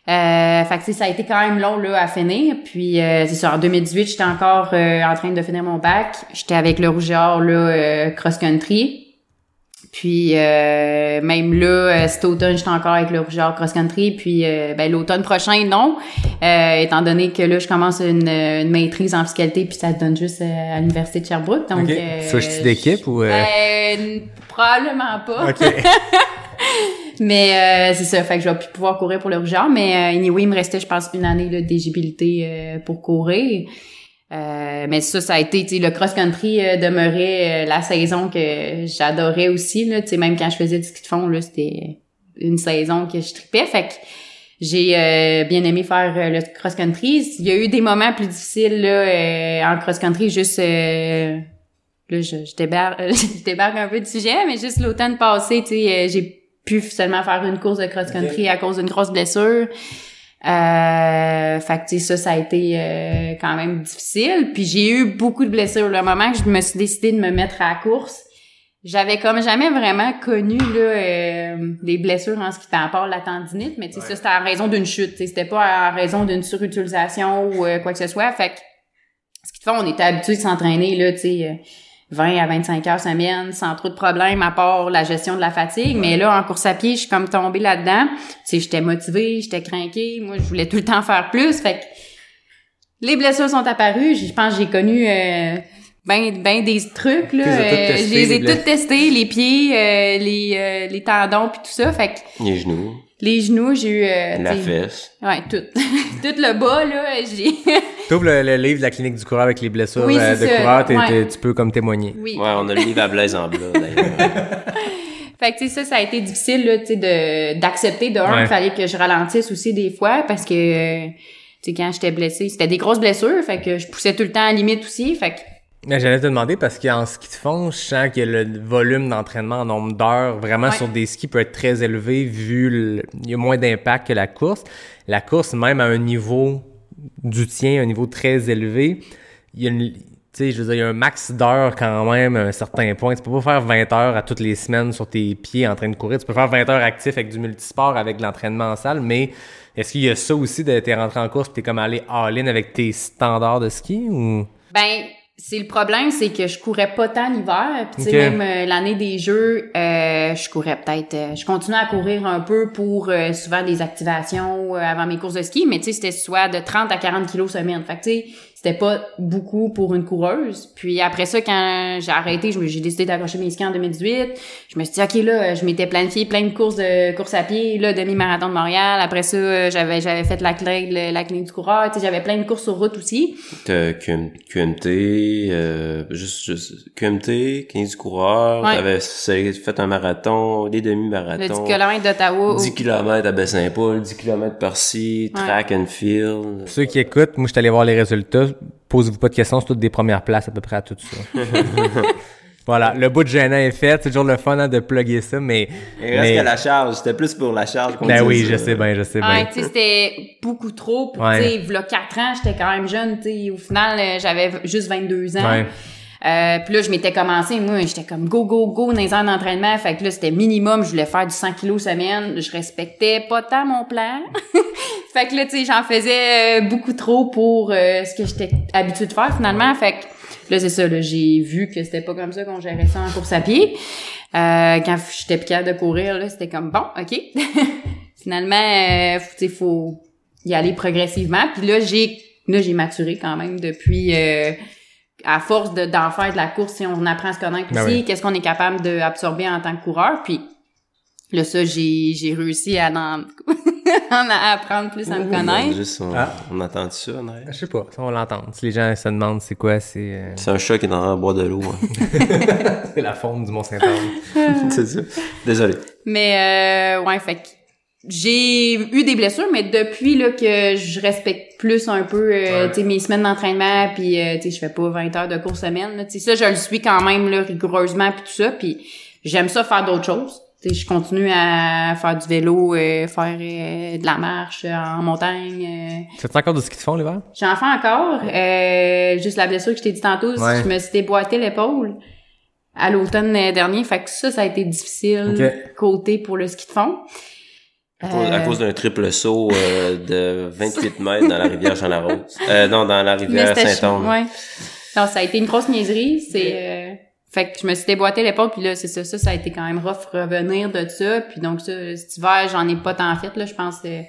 Euh, fait que ça a été quand même long là à finir. Puis euh, c'est ça, en 2018, j'étais encore euh, en train de finir mon bac. J'étais avec le rougeur là euh, cross country. Puis euh, même là, euh, cet automne, j'étais encore avec le rougeur cross country. Puis euh, ben l'automne prochain, non, Euh, étant donné que là, je commence une, une maîtrise en fiscalité, puis ça te donne juste euh, à l'université de Sherbrooke. Donc, Ok. euh, Switches-tu d'équipe ou, euh? Ben, probablement pas. OK. Mais euh, c'est ça, fait que je vais plus pouvoir courir pour le rougeur. Mais euh, anyway, il me restait, je pense, une année là, d'éligibilité euh, pour courir. Euh, mais ça, ça a été, le cross-country euh, demeurait euh, la saison que j'adorais aussi. Là, même quand je faisais du ski de fond, là, c'était une saison que je tripais. Fait que j'ai euh, bien aimé faire le cross-country. Il y a eu des moments plus difficiles là, euh, en cross-country, juste... euh, là, je, je, débarque, je débarque un peu du sujet, mais juste l'automne passé, tu sais, j'ai pu seulement faire une course de cross-country à cause d'une grosse blessure. Euh, fait que, tu sais, ça, ça a été euh, quand même difficile. Puis j'ai eu beaucoup de blessures. Le moment que je me suis décidé de me mettre à la course, j'avais comme jamais vraiment connu là euh, des blessures en ce qui part la tendinite, mais tu sais, ça, c'était en raison d'une chute. C'était pas en raison d'une surutilisation ou euh, quoi que ce soit. Fait que, ce qui te fait, on était habitué de s'entraîner, là, tu sais... euh, 20 à 25 heures semaine sans trop de problèmes à part la gestion de la fatigue. Mais là, en course à pied, je suis comme tombée là-dedans. Tu sais, j'étais motivée, j'étais craquée. Moi, je voulais tout le temps faire plus. Fait que les blessures sont apparues. Je pense que j'ai connu euh, ben, ben des trucs. Là. Euh, je les ai toutes testées, les pieds, euh, les, euh, les tendons, puis tout ça. Fait que Les genoux, les genoux, j'ai eu... euh, la fesse. Ouais, tout. tout le bas, là, j'ai... T'ouvres le, le livre de la clinique du coureur avec les blessures Oui, euh, de ça. coureur, t'es- Ouais. t'es- tu peux comme témoigner. oui. Ouais, on a le livre à Blaise en blanc, d'ailleurs. Fait que, tu sais, ça, ça a été difficile, là, tu sais, de, d'accepter. De un, Ouais. il fallait que je ralentisse aussi des fois parce que, euh, tu sais, quand j'étais blessée, c'était des grosses blessures, fait que je poussais tout le temps à la limite aussi, fait que, j'allais te demander parce qu'en ski de fond, je sens que le volume d'entraînement en nombre d'heures vraiment Ouais. sur des skis peut être très élevé vu le, il y a moins d'impact que la course. La course, même à un niveau du tien, un niveau très élevé, il y a une, tu sais, je veux dire, il y a un max d'heures quand même à un certain point. Tu peux pas faire 20 heures à toutes les semaines sur tes pieds en train de courir. Tu peux faire 20 heures actif avec du multisport, avec de l'entraînement en salle, mais est-ce qu'il y a ça aussi de t'es rentré en course et t'es comme allé all-in avec tes standards de ski ou? ben, c'est le problème, c'est que je courais pas tant l'hiver, puis tu sais, Ok. même euh, l'année des Jeux, euh, je courais peut-être, euh, je continuais à courir un peu pour euh, souvent des activations avant mes courses de ski, mais tu sais, c'était soit de 30 à 40 kilos semaine. Fait que tu sais, c'était pas beaucoup pour une coureuse. Puis après ça, quand j'ai arrêté, j'ai décidé d'accrocher mes skis en 2018. Je me suis dit, OK, là, je m'étais planifié plein de courses de course à pied, là, demi-marathon de Montréal. Après ça, euh, j'avais j'avais fait la clé, le- la clé du coureur. Tu sais, j'avais plein de courses sur route aussi. T'as QM- QMT, euh, juste, juste QMT, 15 coureurs, Ouais. t'avais fait un marathon, des Le 10 demi-marathons. km d'Ottawa. 10 km à Baie-Saint-Paul, 10 km par-ci, Ouais. track and field. Pour ceux qui écoutent, moi, je suis allé voir les résultats. Posez-vous pas de questions, c'est toutes des premières places à peu près à tout ça. voilà, le bout de gênant est fait. C'est toujours le fun hein, de plugger ça, mais... Il reste mais- que la charge, c'était plus pour la charge qu'on Ben oui, ça. je sais bien, je sais bien. Ouais, tu sais, c'était beaucoup trop. Puis, Ouais. tu sais, v'là 4 ans, j'étais quand même jeune, tu sais. Au final, euh, j'avais juste 22 ans. Ouais. Euh, puis là, je m'étais commencé, moi, j'étais comme go, go, go dans les heures d'entraînement. Fait que là, c'était minimum, je voulais faire du 100 kilos semaine. Je respectais pas tant mon plan. fait que là, tu sais, j'en faisais euh, beaucoup trop pour euh, ce que j'étais habituée de faire, finalement. Fait que là, c'est ça, là, j'ai vu que c'était pas comme ça qu'on gérait ça en course à pied. Euh, quand j'étais plus capable de courir, là, c'était comme bon, OK. finalement, euh, faut- tu sais, faut y aller progressivement. Puis là, j'ai là j'ai maturé quand même depuis euh, à force de d'en faire de la course, si on apprend à se connaître Ben aussi, oui. qu'est-ce qu'on est capable d'absorber en tant que coureur? Puis là, ça, j'ai j'ai réussi à en, à apprendre plus à me connaître. Juste, on, Ah. on entend ça, arrière? Je sais pas, ça, on l'entend. Si les gens se demandent c'est quoi, c'est euh, C'est un chat qui est dans le bois de l'eau. hein. c'est la faune du Mont-Saint-Anne. c'est ça. Désolé. Mais euh, ouais, fait que j'ai eu des blessures, mais depuis là que je respecte plus un peu euh, mes semaines d'entraînement, puis euh, je fais pas 20 heures de course semaine. là. Ça, je le suis quand même là, rigoureusement, puis tout ça. Puis j'aime ça faire d'autres choses. Tu sais, je continue à faire du vélo, euh, faire euh, de la marche euh, en montagne. euh. Tu fais encore du ski de fond l'hiver? J'en fais encore. Euh, juste la blessure que je t'ai dit tantôt, Ouais. je me suis déboîté l'épaule à l'automne dernier. Fait que ça, ça a été difficile Ok. côté pour le ski de fond. À cause, à Euh, cause d'un triple saut euh, de 28 mètres dans la rivière Jean-Larose. Euh, non, dans la rivière Saint-Anne. Ouais. Non, ça a été une grosse niaiserie. C'est euh, fait que je me suis déboîté l'épaule puis là c'est ça, ça ça a été quand même rough revenir de ça. Puis donc ça cet hiver j'en ai pas tant fait là, je pense euh,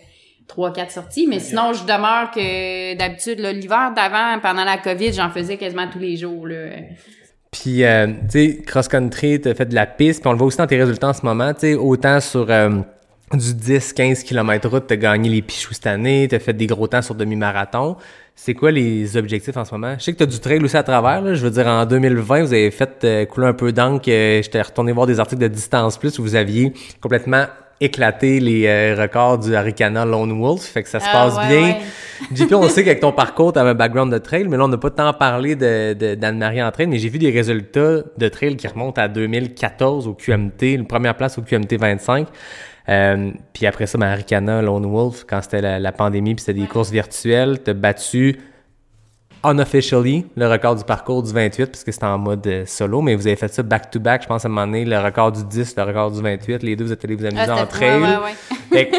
trois quatre sorties. Mais sinon je demeure que d'habitude là, l'hiver d'avant pendant la Covid j'en faisais quasiment tous les jours là. Puis, euh, tu sais, cross-country, t'as fait de la piste, puis on le voit aussi dans tes résultats en ce moment, tu sais, autant sur euh, du 10-15 km route, t'as gagné les Pichoux cette année, t'as fait des gros temps sur demi-marathon. C'est quoi les objectifs en ce moment? Je sais que t'as du trail aussi à travers, là. Je veux dire, en 2020, vous avez fait euh, couler un peu d'encre. euh, J'étais retourné voir des articles de distance plus où vous aviez complètement éclaté les euh, records du Arikana Lone Wolf. Fait que ça se Ah, passe ouais, bien. ouais. JP, on sait qu'avec ton parcours, tu avais un background de trail, mais là, on n'a pas tant parlé de, de- d'Anne-Marie en trail, mais j'ai vu des résultats de trail qui remontent à 2014 au QMT, une première place au QMT 25. Euh, puis après ça, ben, Lone Wolf, quand c'était la, la pandémie, puis c'était des courses virtuelles, t'as battu unofficially le record du parcours du 28 parce que c'était en mode euh, solo, mais vous avez fait ça back-to-back, je pense à un moment donné, le record du 10, le record du 28, les deux, vous êtes allés vous amuser Ah, en trail. ouais, ouais, ouais. Fait que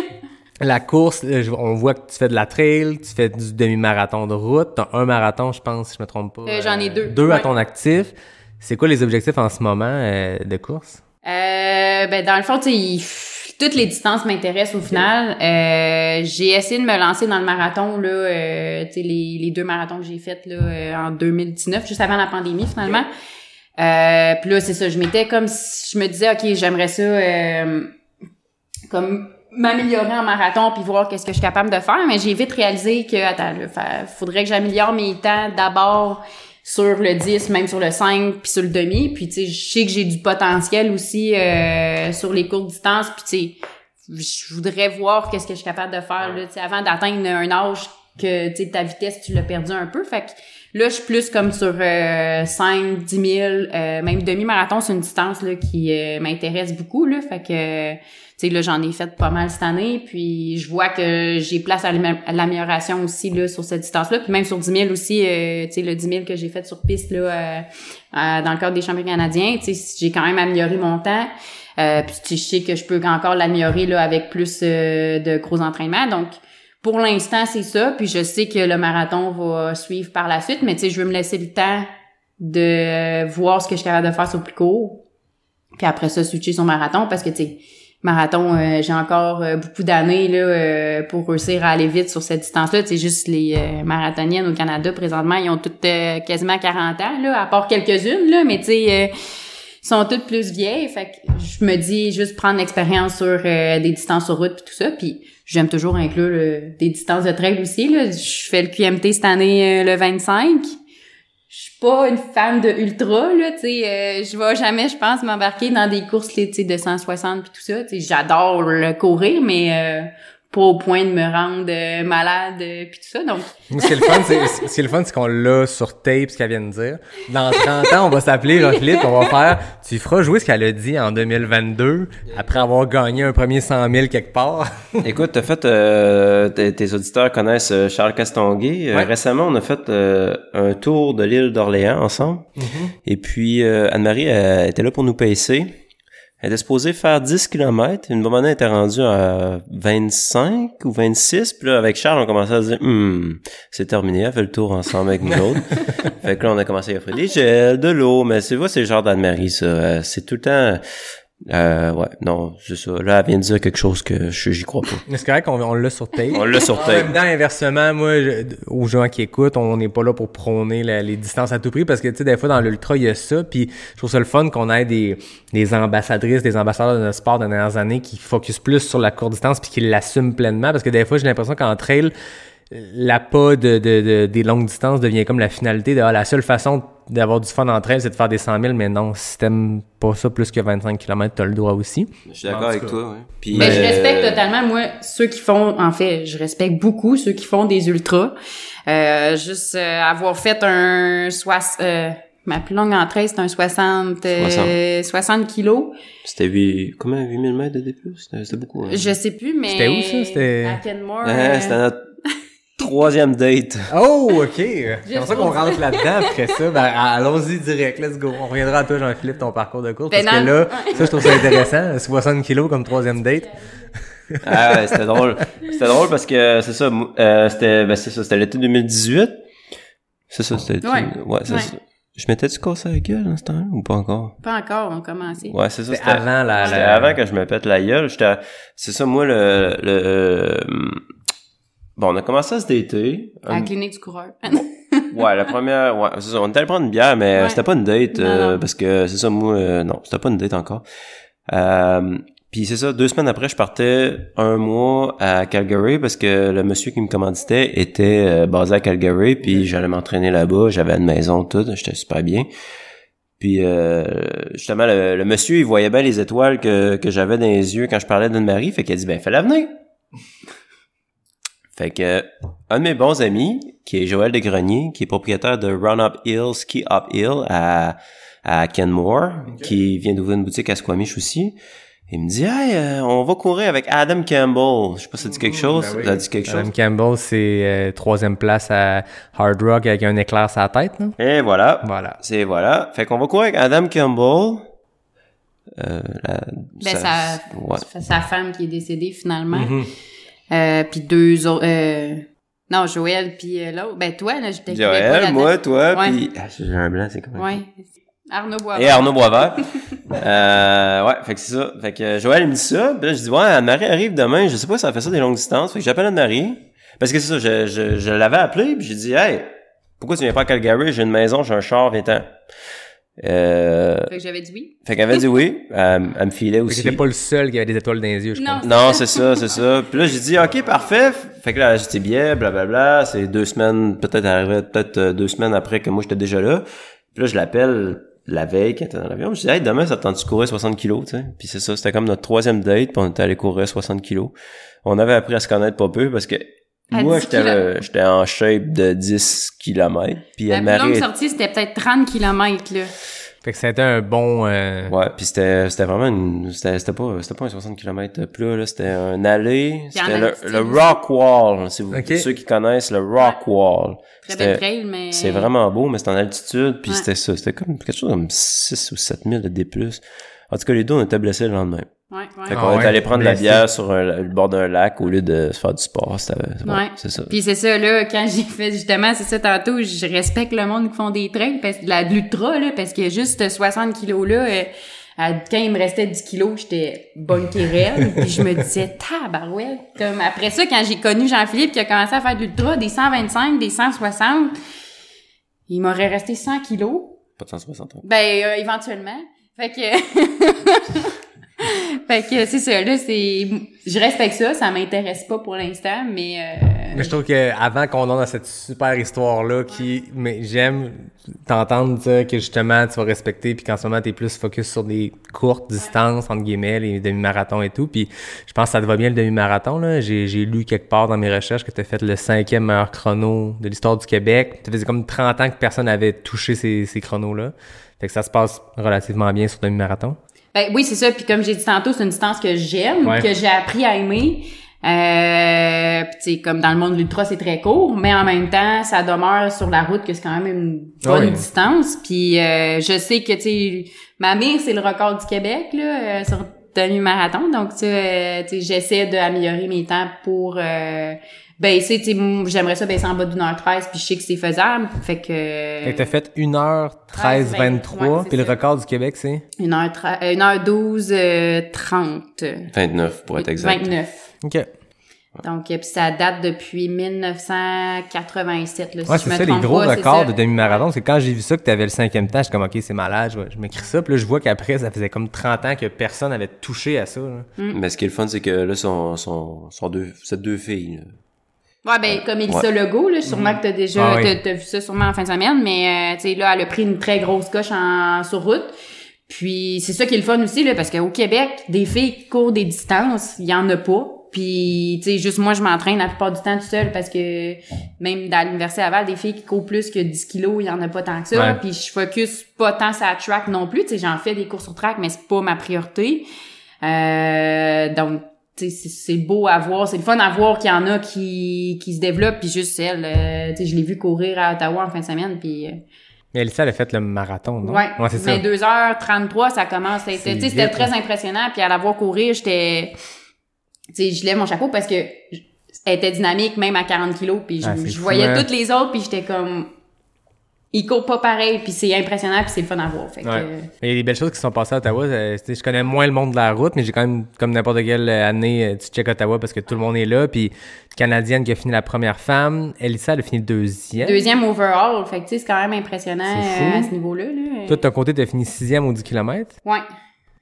la course, euh, on voit que tu fais de la trail, tu fais du demi-marathon de route, t'as un marathon, je pense, si je me trompe pas. Euh, j'en ai deux. Deux à ton actif. C'est quoi les objectifs en ce moment de course? Euh, ben dans le fond, tu toutes les distances m'intéressent au final. Euh, j'ai essayé de me lancer dans le marathon là, euh, tu sais les, les deux marathons que j'ai faits là euh, en 2019, juste avant la pandémie finalement. Euh, puis là c'est ça, je m'étais comme si- je me disais ok j'aimerais ça euh, comme m'améliorer en marathon puis voir qu'est-ce que je suis capable de faire, mais j'ai vite réalisé que attends, là, fa- faudrait que j'améliore mes temps d'abord sur le 10, même sur le 5, puis sur le demi. Puis, tu sais, je sais que j'ai du potentiel aussi euh, sur les courtes distances. Puis, tu sais, je voudrais voir qu'est-ce que je suis capable de faire, là, tu sais, avant d'atteindre un âge que, tu sais, ta vitesse, tu l'as perdu un peu. Fait que là, je suis plus comme sur euh, 5, 10 000, euh, même demi-marathon, c'est une distance là, qui euh, m'intéresse beaucoup, là. Fait que, sais, là, j'en ai fait pas mal cette année, puis je vois que j'ai place à l'amé- à l'amélioration aussi, là, sur cette distance-là, puis même sur 10 000 aussi, euh, le 10 000 que j'ai fait sur piste, là, euh, euh, dans le cadre des championnats canadiens, tu j'ai quand même amélioré mon temps, euh, puis je sais que je peux encore l'améliorer, là, avec plus euh, de gros entraînements, donc pour l'instant, c'est ça, puis je sais que le marathon va suivre par la suite, mais tu je veux me laisser le temps de voir ce que je suis capable de faire sur plus court, Puis après ça, switcher sur marathon parce que, tu sais, marathon, euh, j'ai encore euh, beaucoup d'années là euh, pour réussir à aller vite sur cette distance-là. C'est juste les marathoniennes au Canada présentement, ils ont toutes quasiment 40 ans là, à part quelques-unes là, mais tu sais sont toutes plus vieilles. Fait que je me dis juste prendre l'expérience sur euh, des distances sur route puis tout ça. Puis j'aime toujours inclure des distances de trail aussi. Là. Je fais le QMT cette année euh, le 25. Suis pas une fan de ultra là, tu sais, euh, je vais jamais, je pense, m'embarquer dans des courses, tu sais, de 160 puis tout ça. Tu sais, j'adore le courir, mais euh, pas au point de me rendre euh, malade euh, puis tout ça. Donc, ce qui est le fun, c'est, ce qui est le fun, c'est qu'on l'a sur tape, ce qu'elle vient de dire. Dans 30 ans, on va s'appeler Jean-Philippe, on va faire, tu feras jouer ce qu'elle a dit en 2022, après avoir gagné un premier 100 000 quelque part. Écoute, t'as fait, euh, tes, auditeurs connaissent euh, Charles Castonguay. Ouais. récemment, on a fait euh, un tour de l'île d'Orléans ensemble. Et puis, euh, Anne-Marie elle était là pour nous pacer. Elle était supposée faire 10 km. Une moment donné, elle était rendue à 25 ou 26. Puis là, avec Charles, on commençait à se dire, hmm, c'est terminé. Elle fait le tour ensemble avec nous autres. fait que là, on a commencé à offrir des gels, de l'eau. Mais c'est vois, c'est le genre d'Anne-Marie, ça. Euh, c'est tout le temps... Euh, ouais, non, c'est ça. Là, elle vient de dire quelque chose que je j'y crois pas. Mais c'est correct qu'on on l'a sur tape. On l'a sur En tape. même temps, inversement, moi, je- aux gens qui écoutent, on n'est pas là pour prôner la- les distances à tout prix parce que, tu sais, des fois, dans l'ultra, il y a ça. Puis, je trouve ça le fun qu'on ait des, des ambassadrices, des ambassadeurs de notre sport des dernières années qui focus plus sur la courte distance puis qui l'assument pleinement parce que des fois, j'ai l'impression qu'en trail, la pas de, de, de- des longues distances devient comme la finalité de ah, la seule façon d'avoir du fun en trail, c'est de faire des 100 000, mais non, si t'aimes pas ça plus que 25 km, t'as le droit aussi. Je suis d'accord avec toi, ouais. Puis, Ben, je euh, respecte totalement, moi, ceux qui font, en fait, je respecte beaucoup ceux qui font des ultras. Euh, juste euh, avoir fait un soix, euh, ma plus longue entrée, c'est un 60, euh, 60 kilos. C'était 8, comment, 8000 mètres de D+? C'était c'était beaucoup, hein? Je sais plus, mais... C'était où, ça? C'était- À Kenmore. Ouais, euh, c'était notre troisième date. Oh, ok. C'est pour ça qu'on rentre là-dedans après ça. Ben, allons-y direct, let's go. On reviendra à toi, Jean-Philippe, ton parcours de course. Ben parce que là, ça, je trouve ça intéressant. 60 kilos comme troisième date. Ah ouais, c'était drôle. C'était drôle parce que, c'est ça, euh, c'était, ben c'est ça, c'était l'été 2018. C'est ça, c'était... Ouais. ouais c'est Ouais. ça. Je m'étais-tu cassé la gueule dans ce temps-là ou pas encore? Pas encore, on commençait. Ouais, c'est ça. C'était avant la- C'était la- avant que je me pète la gueule. J'étais, c'est ça, moi, le, le, euh, bon, on a commencé à se dater. À la Un- clinique du coureur. Ouais, la première, ouais, c'est ça. On était allé prendre une bière, mais Ouais. c'était pas une date, Non, euh, non. parce que c'est ça, moi, euh, non, c'était pas une date encore. Euh, puis c'est ça, deux semaines après, je partais un mois à Calgary parce que le monsieur qui me commanditait était euh, basé à Calgary, puis j'allais m'entraîner là-bas, j'avais une maison, tout, j'étais super bien. Puis euh, justement, le, le monsieur, il voyait bien les étoiles que, que j'avais dans les yeux quand je parlais d'Anne-Marie, fait qu'il a dit, ben, fais-la venir. Fait que un de mes bons amis, qui est Joël Desgreniers, qui est propriétaire de Run Up Hill, Ski Up Hill à, à Kenmore, qui vient d'ouvrir une boutique à Squamish aussi. Il me dit, hey, euh, on va courir avec Adam Campbell. Je sais pas si ça dit quelque chose. Ben oui. Ça dit quelque chose. Adam Campbell, c'est euh, troisième place à Hard Rock avec un éclair sur la tête, non? Et voilà. Voilà. C'est voilà. Fait qu'on va courir avec Adam Campbell. Euh, la, Ben, sa- sa, ouais. sa- sa femme qui est décédée finalement. Mhm. Euh, puis deux autres... Euh, non, Joël puis euh, l'autre. Ben toi, là, je t'ai Joël, moi, toi, Ouais. puis... Ah, j'ai un blanc, c'est comment? Ouais. Arnaud Boisvert. Et Arnaud Boisvert. euh, ouais, fait que c'est ça. Fait que euh, Joël, me dit ça. Puis là, je dis, ouais, Anne-Marie arrive demain. Je sais pas si ça fait ça des longues distances. Fait que j'appelle Anne-Marie. Parce que c'est ça, je, je, je l'avais appelé. Puis j'ai dit, hey, pourquoi tu viens pas à Calgary? J'ai une maison, j'ai un char, viens-t'en. Euh, Fait que j'avais dit oui. fait qu'elle avait dit oui. Elle, elle me filait aussi. J'étais pas le seul qui avait des étoiles dans les yeux, je Non. crois. Non, c'est ça, c'est ça. Puis là, j'ai dit, OK, parfait. Fait que là, j'étais bien, blablabla. C'est deux semaines, peut-être arrivé peut-être euh, deux semaines après que moi, j'étais déjà là. Puis là, je l'appelle la veille quand elle était dans l'avion. Je dis, hey, demain, ça te tente de courir 60 kilos, tu sais? Puis c'est ça, c'était comme notre troisième date, puis on était allé courir 60 kilos. On avait appris à se connaître pas peu parce que moi, 10 j'étais en shape de 10 kilomètres. Puis La plus longue sortie, c'était peut-être 30 km, là. Fait que c'était un bon... euh, Ouais, puis c'était c'était vraiment une c'était c'était pas c'était pas un 60 km plat là, c'était un allée, c'était le, le. Rock Wall, si vous ceux qui connaissent le Rock Wall. Très belle C'était trail, mais... c'est vraiment beau mais c'est en altitude puis Ouais. c'était ça, c'était comme quelque chose comme 6 ou 7 000 de D+. En tout cas, les deux on était blessés le lendemain. Ouais, ouais. Fait Ah qu'on est allé prendre de la bière sur un- le bord d'un lac au lieu de se faire du sport, c'était ouais, Ouais. c'est ça. Puis c'est ça, là, quand j'ai fait, justement, c'est ça, tantôt, je respecte le monde qui font des trails, parce que, de la, de l'ultra, là, parce que juste 60 kilos, là, euh, À- quand il me restait 10 kilos, j'étais bunké raide. puis je me disais, tabarouette. Comme après ça, quand j'ai connu Jean-Philippe qui a commencé à faire de l'ultra, des 125, des 160, il m'aurait resté 100 kilos. Pas de 160 ans. Ben, euh, éventuellement. Fait que... fait que c'est ça, là, c'est... Je respecte ça, ça m'intéresse pas pour l'instant, mais... euh, Mais je trouve que avant qu'on entre dans cette super histoire-là, qui, mais j'aime t'entendre dire que justement tu vas respecter, puis qu'en ce moment t'es plus focus sur des courtes distances entre guillemets, les demi-marathons et tout. Puis je pense que ça te va bien le demi-marathon là. J'ai, j'ai lu quelque part dans mes recherches que t'as fait le cinquième meilleur chrono de l'histoire du Québec. Ça faisait comme 30 ans que personne n'avait touché ces, ces chronos-là. Fait que ça se passe relativement bien sur demi-marathon. Ben oui, c'est ça. Puis comme j'ai dit tantôt, c'est une distance que j'aime, Ouais. que j'ai appris à aimer. Euh, puis comme dans le monde de l'ultra, c'est très court, mais en même temps, ça demeure sur la route que c'est quand même une bonne Oui. distance. Puis euh, je sais que tu ma mère c'est le record du Québec là euh, sur demi-marathon, donc tu sais, euh, tu sais, j'essaie d'améliorer mes temps pour euh, baisser. Tu sais, j'aimerais ça baisser en bas d'une heure 13 puis je sais que c'est faisable. Fait que Fait que t'as fait 1h13 23, Ouais, c'est puis le record du Québec c'est? Une heure tre- euh, une heure 12 euh, 30 29 pour être exact. 29. OK. Donc, euh, puis ça date depuis 1987. Là, Ouais, je c'est me ça, les gros pas, records de demi-marathon. C'est quand j'ai vu ça que t'avais le cinquième temps, j'étais comme, OK, c'est malade, je, je m'écris ça. Puis là, je vois qu'après, ça faisait comme 30 ans que personne avait touché à ça. là. Mais ce qui est le fun, c'est que là, sont, sont, sont deux, c'est deux filles. là. Ouais, ben, comme Elissa Legault, là, sûrement que t'as déjà, Ah oui. t'as vu ça sûrement en fin de semaine, mais, euh, tu sais, là, elle a pris une très grosse coche en, sur route. Puis, c'est ça qui est le fun aussi, là, parce qu'au Québec, des filles qui courent des distances, il y en a pas. Puis, tu sais, juste moi, je m'entraîne la plupart du temps tout seul parce que même dans l'université Laval, des filles qui courent plus que 10 kilos, il y en a pas tant que ça. Ouais. Puis, je focus pas tant sur la track non plus. Tu sais, j'en fais des courses sur track, mais c'est pas ma priorité. Euh, donc, tu sais, c'est beau à voir. C'est le fun à voir qu'il y en a qui, qui se développent. Puis juste elle, euh, tu sais, je l'ai vu courir à Ottawa en fin de semaine. Puis, euh, Mais Elissa, elle a fait le marathon, non? ouais, c'est ça. mais 2h33, ça commence c'était très hein. impressionnant. Puis à la voir courir, j'étais... Tu sais, je lève mon chapeau parce que elle était dynamique même à 40 kilos. Puis je, Ah, je voyais hein. toutes les autres, puis j'étais comme... Ils courent pas pareil, puis c'est impressionnant, puis c'est le fun à voir. Fait que, Ouais. il y a des belles choses qui sont passées à Ottawa. Euh, tu je connais moins le monde de la route, mais j'ai quand même, comme n'importe quelle année, euh, tu check Ottawa parce que tout le monde est là. Puis, Canadienne qui a fini la première femme. Elissa, elle a fini deuxième. Deuxième overall, fait que tu sais, c'est quand même impressionnant euh, à ce niveau-là. Là. Toi, de ton côté, t'as fini sixième au 10 km. Ouais.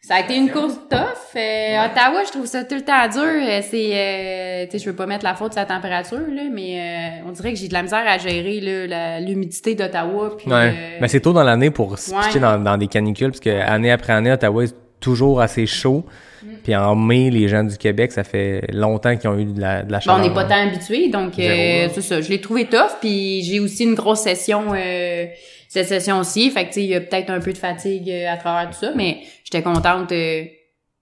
Ça a été une course tough. Euh, Ottawa, je trouve ça tout le temps dur. Euh, C'est, euh, tu sais, je veux pas mettre la faute sur la température, là, mais euh, on dirait que j'ai de la misère à gérer l'humidité d'Ottawa. Ouais. euh, Mais c'est tôt dans l'année pour se Ouais. pitcher dans, dans des canicules, parce que année après année, Ottawa est toujours assez chaud. Mm. Puis en mai, les gens du Québec, ça fait longtemps qu'ils ont eu de la, de la Bon, chaleur. on n'est pas tant habitués, donc euh, c'est ça. Je l'ai trouvé tough, puis j'ai aussi une grosse session euh, cette session aussi. Fait que tu sais, il y a peut-être un peu de fatigue euh, à travers tout ça, mais j'étais contente de,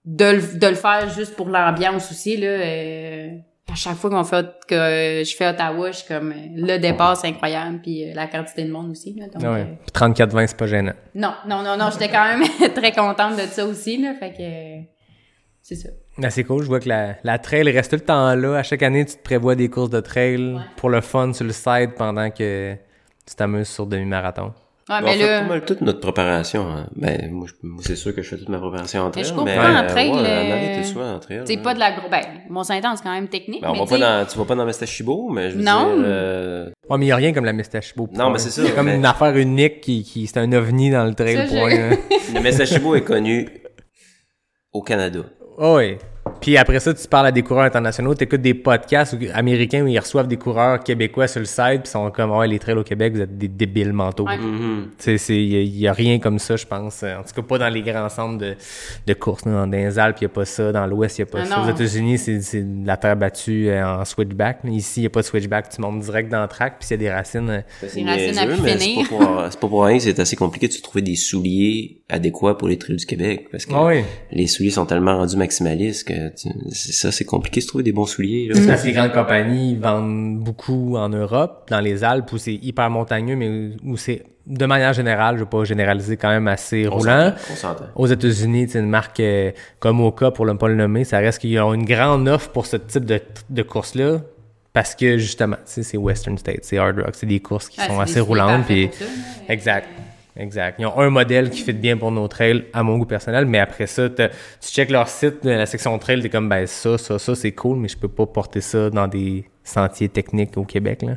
le, de le faire juste pour l'ambiance aussi là. euh, à chaque fois qu'on fait que je fais Ottawa, je suis comme euh, le départ c'est incroyable, puis la quantité de monde aussi là. Donc, Ah ouais. euh, Puis 34-20, c'est pas gênant. non, non, non, non, j'étais quand même très contente de ça aussi là. Fait que c'est ça. Ah, c'est cool, je vois que la, la trail reste tout le temps là. À chaque année, tu te prévois des courses de trail pour le fun sur le side pendant que tu t'amuses sur demi-marathon. Ouais, on fait pas mal toute notre préparation. hein. Ben, moi, je- moi, c'est sûr que je fais toute ma préparation en trail. je mais, pas en euh, trail, ouais, euh, Marie, t'es souvent en trail. C'est hein. pas de la gros. Ben, mon c'est quand même technique. Ben, on mais va tu pas sais, dans, tu vas pas dans Mestachibo, mais je veux Non. dire, euh, Ouais, mais il y a rien comme la moustache beau. Non, mais c'est ça, C'est comme mais- une affaire unique qui, qui c'est un ovni dans le trail Ça, je- hein. le Mestachibo est connu au Canada. Oh, oui. Puis après ça, tu parles à des coureurs internationaux, tu écoutes des podcasts américains où ils reçoivent des coureurs québécois sur le site, puis ils sont comme, ouais, les trails au Québec, vous êtes des débiles mentaux. Ouais. Tu sais, c'est, il y, a- rien comme ça, je pense. En tout cas, pas dans les grands centres de, de course. Dans les Alpes, il n'y a pas ça. Dans l'Ouest, il n'y a pas Ah ça. non. Aux États-Unis, c'est, c'est de la terre battue euh, en switchback. Ici, il n'y a pas de switchback. Tu montes direct dans le track, puis s'il y a des racines. euh, C'est c'est pas, pour, c'est pas pour rien que c'est assez compliqué de se trouver des souliers adéquats pour les trails du Québec. Parce que Ah oui. les souliers sont tellement rendus maximalistes que c'est ça, c'est compliqué de se trouver des bons souliers. Là. Parce que les grandes compagnies vendent beaucoup en Europe, dans les Alpes, où c'est hyper montagneux, mais où c'est, de manière générale, je vais pas généraliser, quand même assez On roulant. s'entend, On s'entend. Aux États-Unis, c'est une marque euh, comme Oka, pour ne pas le nommer, ça reste qu'ils ont une grande offre pour ce type de, de course-là. Parce que justement, tu sais, c'est Western States, c'est Hard Rock, c'est des courses qui ah, sont assez roulantes. Puis, exact. Exact. Ils ont un modèle qui fit bien pour nos trails, à mon goût personnel, mais après ça, tu checkes leur site, la section trail, t'es comme, ben ça, ça, ça, c'est cool, mais je peux pas porter ça dans des sentiers techniques au Québec, là.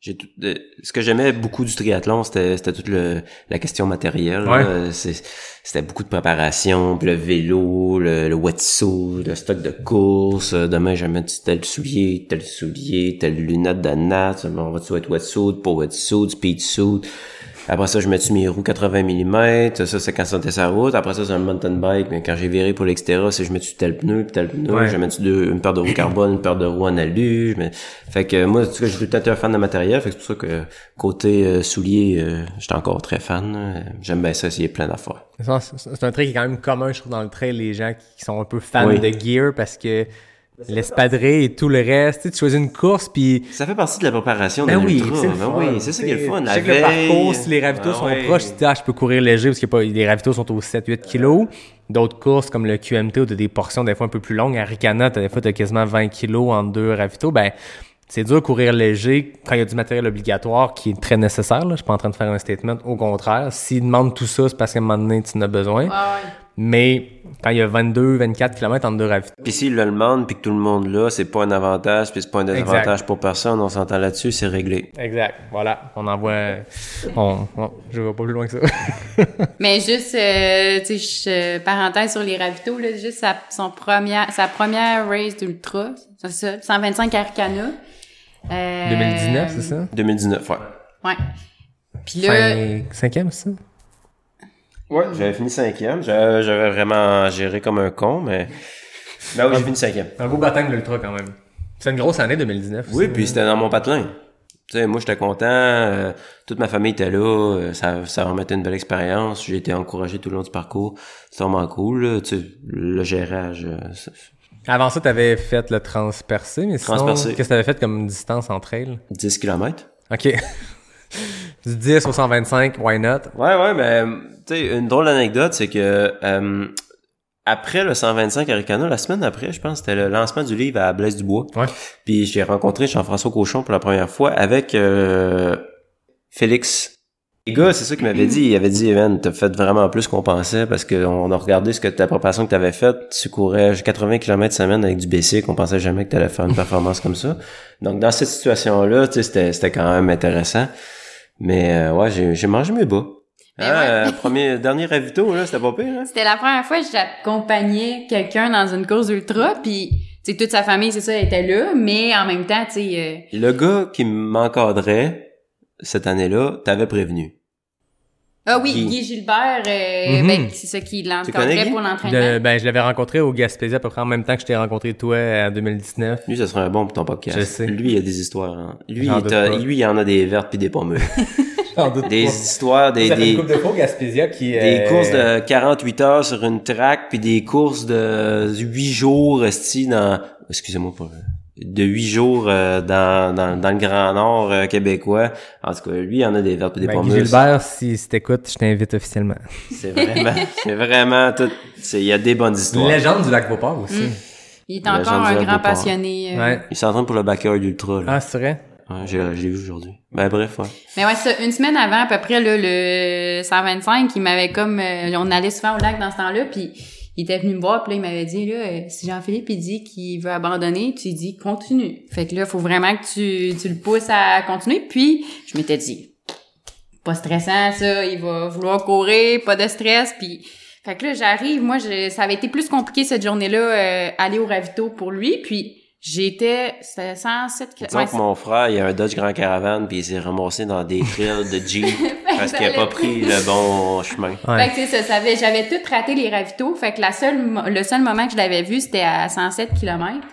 J'ai tout- de- ce que j'aimais beaucoup du triathlon, c'était toute le, la question matérielle. Ouais. C'était beaucoup de préparation, puis le vélo, le, le wetsuit, le stock de course. Euh, Demain, mettre tel soulier, tel soulier, telle lunette de natte. On va-tu être wetsuit, pas wetsuit, speed suit. Après ça, je mets mes roues 80 mm. Ça, c'est quand c'était sa route. Après ça, c'est un mountain bike. Mais quand j'ai viré pour l'Extera, c'est je mets tel pneu, puis tel pneu. Ouais. Je mets deux, une paire de roues carbone, une paire de roues en alu. Mets- Fait que moi, en tout cas, j'ai tout temps été un fan de matériel. Fait que c'est pour ça que côté euh, souliers, euh, j'étais encore très fan. J'aime bien ça, essayer plein d'affaires. C'est c'est un trait qui est quand même commun, je trouve, dans le trail, les gens qui sont un peu fans Oui. de gear parce que l'espadrille et tout le reste, tu sais, tu choisis une course puis Ça fait partie de la préparation ben de oui, c'est Ben oui, c'est ça qui est le fun. La sais que le parcours, si les ravitaux ah sont ouais. proches, tu te dis, ah, je peux courir léger parce que pas, les ravitaux sont aux 7-8 kilos. D'autres courses comme le QMT où t'as des portions des fois un peu plus longues. À Ricana, t'as des fois t'as quasiment 20 kilos en deux ravitaux. Ben, c'est dur de courir léger quand il y a du matériel obligatoire qui est très nécessaire. Là. Je suis pas en train de faire un statement. Au contraire, s'ils demandent tout ça, c'est parce qu'à un moment donné, tu en as besoin. Ah ouais. Mais quand il y a 22, 24 km entre deux ravitaux, Puis s'il le demande, puis que tout le monde l'a, c'est pas un avantage, puis c'est pas un désavantage pour personne. On s'entend là-dessus, c'est réglé. Exact. Voilà. On envoie. On, on- je vais pas plus loin que ça. Mais juste, euh, tu sais, je- parenthèse sur les ravitaux, là, juste sa, son première, sa première race d'ultra, c'est ça, 125 Arcana. Euh, 2019, c'est ça? 2019, ouais. Ouais. Puis là, Cinq- Cinquième, c'est ça? Ouais, j'avais fini cinquième. J'avais vraiment géré comme un con, mais... Ben oui, j'ai fini cinquième. Un beau baptême de l'ultra quand même. C'est une grosse année 2019. Oui, puis c'était dans mon patelin. Tu sais, moi, j'étais content. euh, toute ma famille était là. euh, ça, ça remettait une belle expérience. J'ai été encouragé tout le long du parcours. C'était vraiment cool. là. Tu sais, le gérage... euh, ça- Avant ça, t'avais fait le transpercé, mais sinon, qu'est-ce que t'avais fait comme distance entre elles? 10 km. OK. du 10 au 125, why not? Ouais, ouais, mais tu sais, une drôle d'anecdote, c'est que euh, après le 125 Aricana, la semaine après, je pense, c'était le lancement du livre à Blaise Dubois. Ouais. Puis j'ai rencontré Jean-François Cochon pour la première fois avec euh, Félix. Les gars, c'est ça qu'il m'avait dit. Il avait dit, Evan, t'as fait vraiment plus qu'on pensait parce qu'on a regardé ce que ta préparation que t'avais faite. Tu courais 80 km semaine avec du basic. On pensait jamais que t'allais faire une performance comme ça. Donc, dans cette situation-là, tu sais, c'était, c'était quand même intéressant. Mais, euh, ouais, j'ai, j'ai mangé mes bas. Mais Hein, ouais. euh, premier, dernier ravito, là, c'était pas pire, hein? c'était la première fois que j'accompagnais quelqu'un dans une course ultra, puis tu toute sa famille, c'est ça, était là, mais en même temps, tu sais, euh, Le gars qui m'encadrait cette année-là, t'avais prévenu. Ah oui, Guy. Guy, Gilbert, euh, Mhm. ben, c'est ça qui l'encadrait pour l'entraînement. ben, je l'avais rencontré au Gaspésia à peu près en même temps que je t'ai rencontré toi en 2019. Lui, ça serait un bon pour ton podcast. Je sais. Lui, il a des histoires. hein. Lui, il pas. lui, il en a des vertes puis des doute des pas. histoires, des, une des, couple de au Gaspésia qui... des euh, courses de 48 heures sur une track puis des courses de 8 jours, esti, dans, excusez-moi pour, de 8 jours euh, dans, dans, dans le Grand Nord euh, québécois. En tout cas, lui, il en a des vertes puis des Ben, Guy pommures. Gilbert, si, si t'écoutes, je t'invite officiellement. C'est vraiment, c'est vraiment tout, c'est, il y a des bonnes Une histoires. légende du lac Beauport aussi. Il est encore un grand Beauport. passionné. euh. Ouais. Il s'entraîne pour le backyard ultra, là. Ah, c'est vrai? Ouais, j'ai, je l'ai vu aujourd'hui. Ben, bref, ouais. Mais ouais, ça, une semaine avant, à peu près, là, le 125, il m'avait comme... euh, on allait souvent au lac dans ce temps-là, puis il était venu me voir, puis là, il m'avait dit, là, euh, si Jean-Philippe, il dit qu'il veut abandonner, tu dis, continue. Fait que là, faut vraiment que tu, tu le pousses à continuer. Puis, je m'étais dit, pas stressant, ça, il va vouloir courir, pas de stress, puis... Fait que là, j'arrive, moi, je, ça avait été plus compliqué cette journée-là, euh, aller au ravito pour lui, puis j'étais, c'était 107 Disons km. que mon frère, il a un Dodge Grand Caravan puis il s'est ramassé dans des trails de Jeep parce qu'il a pas pris le bon chemin. Ouais. Fait que c'est ça, ça avait- j'avais tout raté les ravitaux. Fait que la seule, le seul moment que je l'avais vu, c'était à 107 km.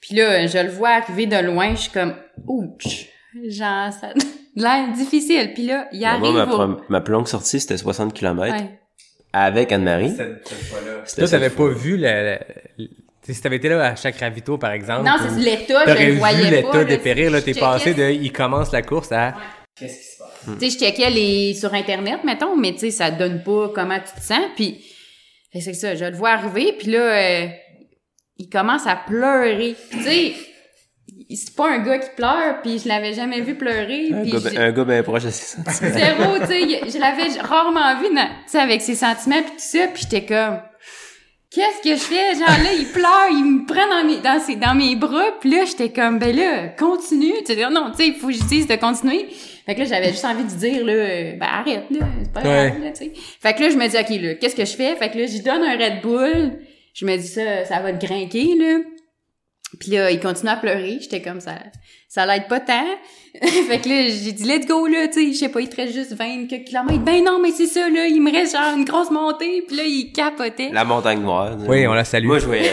Puis là, je le vois arriver de loin, je suis comme, ouch, genre, ça l'air difficile. Puis là, il arrive moi, ma, au... ma plus longue sortie, c'était 60 km Ouais. avec Anne-Marie. Cette, cette fois-là. Toi, t'avais pas vu la, la- tu sais, si t'avais été là à chaque ravito, par exemple. Non, c'est l'état, je T'aurais le vu voyais pas. l'état dépérir, là, t'es passé de, il commence la course à, Tu sais, je checkais les, sur Internet, mettons, mais tu sais, ça donne pas comment tu te sens. Puis, c'est ça, je le vois arriver, puis là, euh, il commence à pleurer. Puis, tu sais, c'est pas un gars qui pleure, puis je l'avais jamais vu pleurer. Un puis gars, j'ai- ben- un gars bien proche de ses sentiments. Zéro, tu sais, je l'avais rarement vu, tu sais, avec ses sentiments pis tout ça, puis j'étais comme, qu'est-ce que je fais? Genre là, il pleure, il me prend dans mes, dans ses, dans mes bras, puis là, j'étais comme, ben là, continue. Tu sais, non, tu sais, il faut que je dise de continuer. Fait que là, j'avais juste envie de dire, là, euh, ben arrête, là, c'est pas Ouais. grave, là, tu sais. Fait que là, je me dis, OK, là, qu'est-ce que je fais? Fait que là, j'y donne un Red Bull. Je me dis, ça, ça va te grinquer, là. Puis là, il continue à pleurer. J'étais comme ça. Ça l'aide pas tant. fait que là, j'ai dit, let's go, là, tu sais, je sais pas, il te reste juste 20 quelques kilomètres. Ben non, mais c'est ça, là, il me reste genre une grosse montée. Puis là, il capotait. La montagne noire. Oui, on la salue. Moi, je voyais,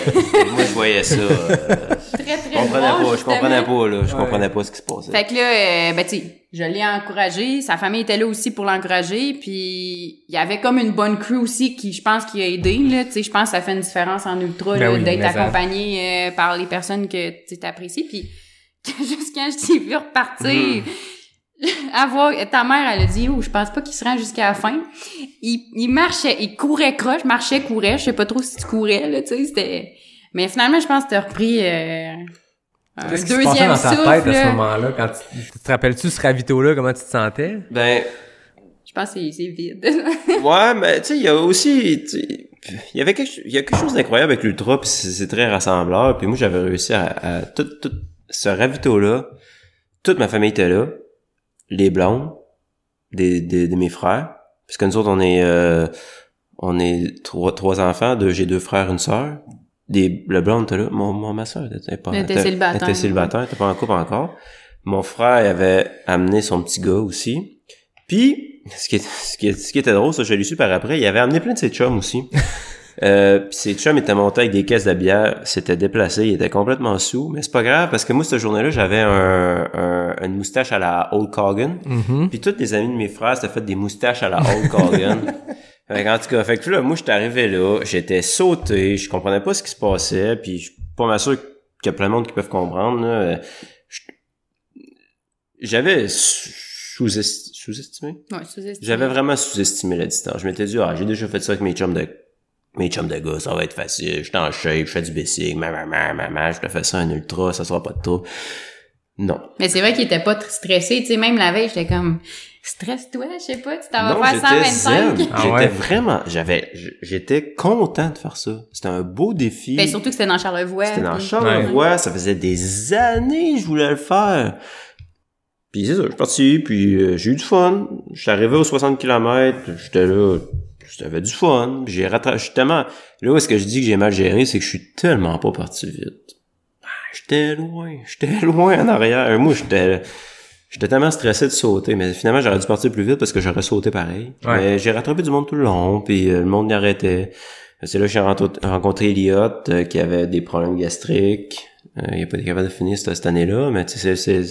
moi, je voyais ça. euh, Très, très je comprenais noir, pas, je comprenais pas, là. Je comprenais pas ce qui se passait. Fait que là, euh, ben tu sais, je l'ai encouragé. Sa famille était là aussi pour l'encourager. Puis il y avait comme une bonne crew aussi qui, je pense, qui a aidé. Là, tu sais, je pense que ça fait une différence en ultra Ben oui, d'être accompagné euh, par les personnes que tu apprécies. Puis juste quand je t'ai vu repartir. Avoir, ta mère, elle a dit, oh, je pense pas qu'il se rend jusqu'à la fin. Il, il marchait, il courait croche, marchait, courait. Je sais pas trop si tu courais, là, tu sais, c'était... Mais finalement, je pense que t'as repris euh, un Qu'est-ce qui se passait deuxième dans ta souffle. tête à ce là. moment-là? Quand tu, tu te rappelles-tu ce ravito-là, comment tu te sentais? Ben, Je pense que c'est- c'est vide. ouais, mais tu sais, il y a aussi, tu sais, il y avait quelque, il y a quelque chose d'incroyable avec l'ultra, puis c'est c'est très rassembleur. Puis moi, j'avais réussi à, à tout, tout ce ravito-là. Toute ma famille était là, les blondes, des, des, de mes frères, parce que nous autres, on est, euh, on est trois, trois enfants, deux, j'ai deux frères, une sœur. Des, le blonde était là, mon, mon ma sœur était pas, Elle était célibataire. elle était célibataire, elle était pas en couple encore. Mon frère il avait amené son petit gars aussi. Puis, ce qui, est, ce, qui est- ce qui était drôle, ça, je l'ai su par après, il avait amené plein de ses chums aussi. euh, puis ses chums étaient montés avec des caisses de bière, s'étaient déplacés, ils étaient complètement sous, mais c'est pas grave, parce que moi, cette journée-là, j'avais un, un- une moustache à la Old Cogan. Mm-hmm. Puis tous les amis de mes frères s'étaient fait des moustaches à la Old Cogan. Fait que, en tout cas, fait que là, moi, j'étais arrivé là, j'étais sauté, je comprenais pas ce qui se passait, puis je suis pas mal sûr qu'il y a plein de monde qui peuvent comprendre, là. Je- J'avais sous-esti- sous-estimé? Ouais, sous-estimé. J'avais vraiment sous-estimé la distance. Je m'étais dit, ah, j'ai déjà fait ça avec mes chums de, mes chums de gars, ça va être facile, je suis en shape, je fais du bicycle, maman, maman, maman, je te fais ça un ultra, ça sera pas de tout. Non. Mais c'est vrai qu'il était pas stressé. Tu sais, même la veille, j'étais comme, stresse-toi, je sais pas, tu t'en vas faire j'étais 125. zen. Ah J'étais ouais? vraiment, j'avais, j'étais content de faire ça. C'était un beau défi. Ben, surtout que c'était dans Charlevoix. C'était dans puis- Charlevoix, ça faisait des années que je voulais le faire. Puis c'est ça, je suis parti, puis euh, j'ai eu du fun. Je suis arrivé aux 60 km, j'étais là, j'avais du fun. J'ai rattrapé, tellement... Là où est-ce que je dis que j'ai mal géré, c'est que je suis tellement pas parti vite. Ah, J'étais loin, j'étais loin en arrière. Moi, j'étais... J'étais tellement stressé de sauter, mais finalement, j'aurais dû partir plus vite parce que j'aurais sauté pareil. Ouais. Mais j'ai rattrapé du monde tout le long, puis euh, le monde y arrêtait. C'est là que j'ai rencontré- rencontré Elliot, euh, qui avait des problèmes gastriques. Euh, il a pas été capable de finir cette, cette année-là, mais tu sais, c'est,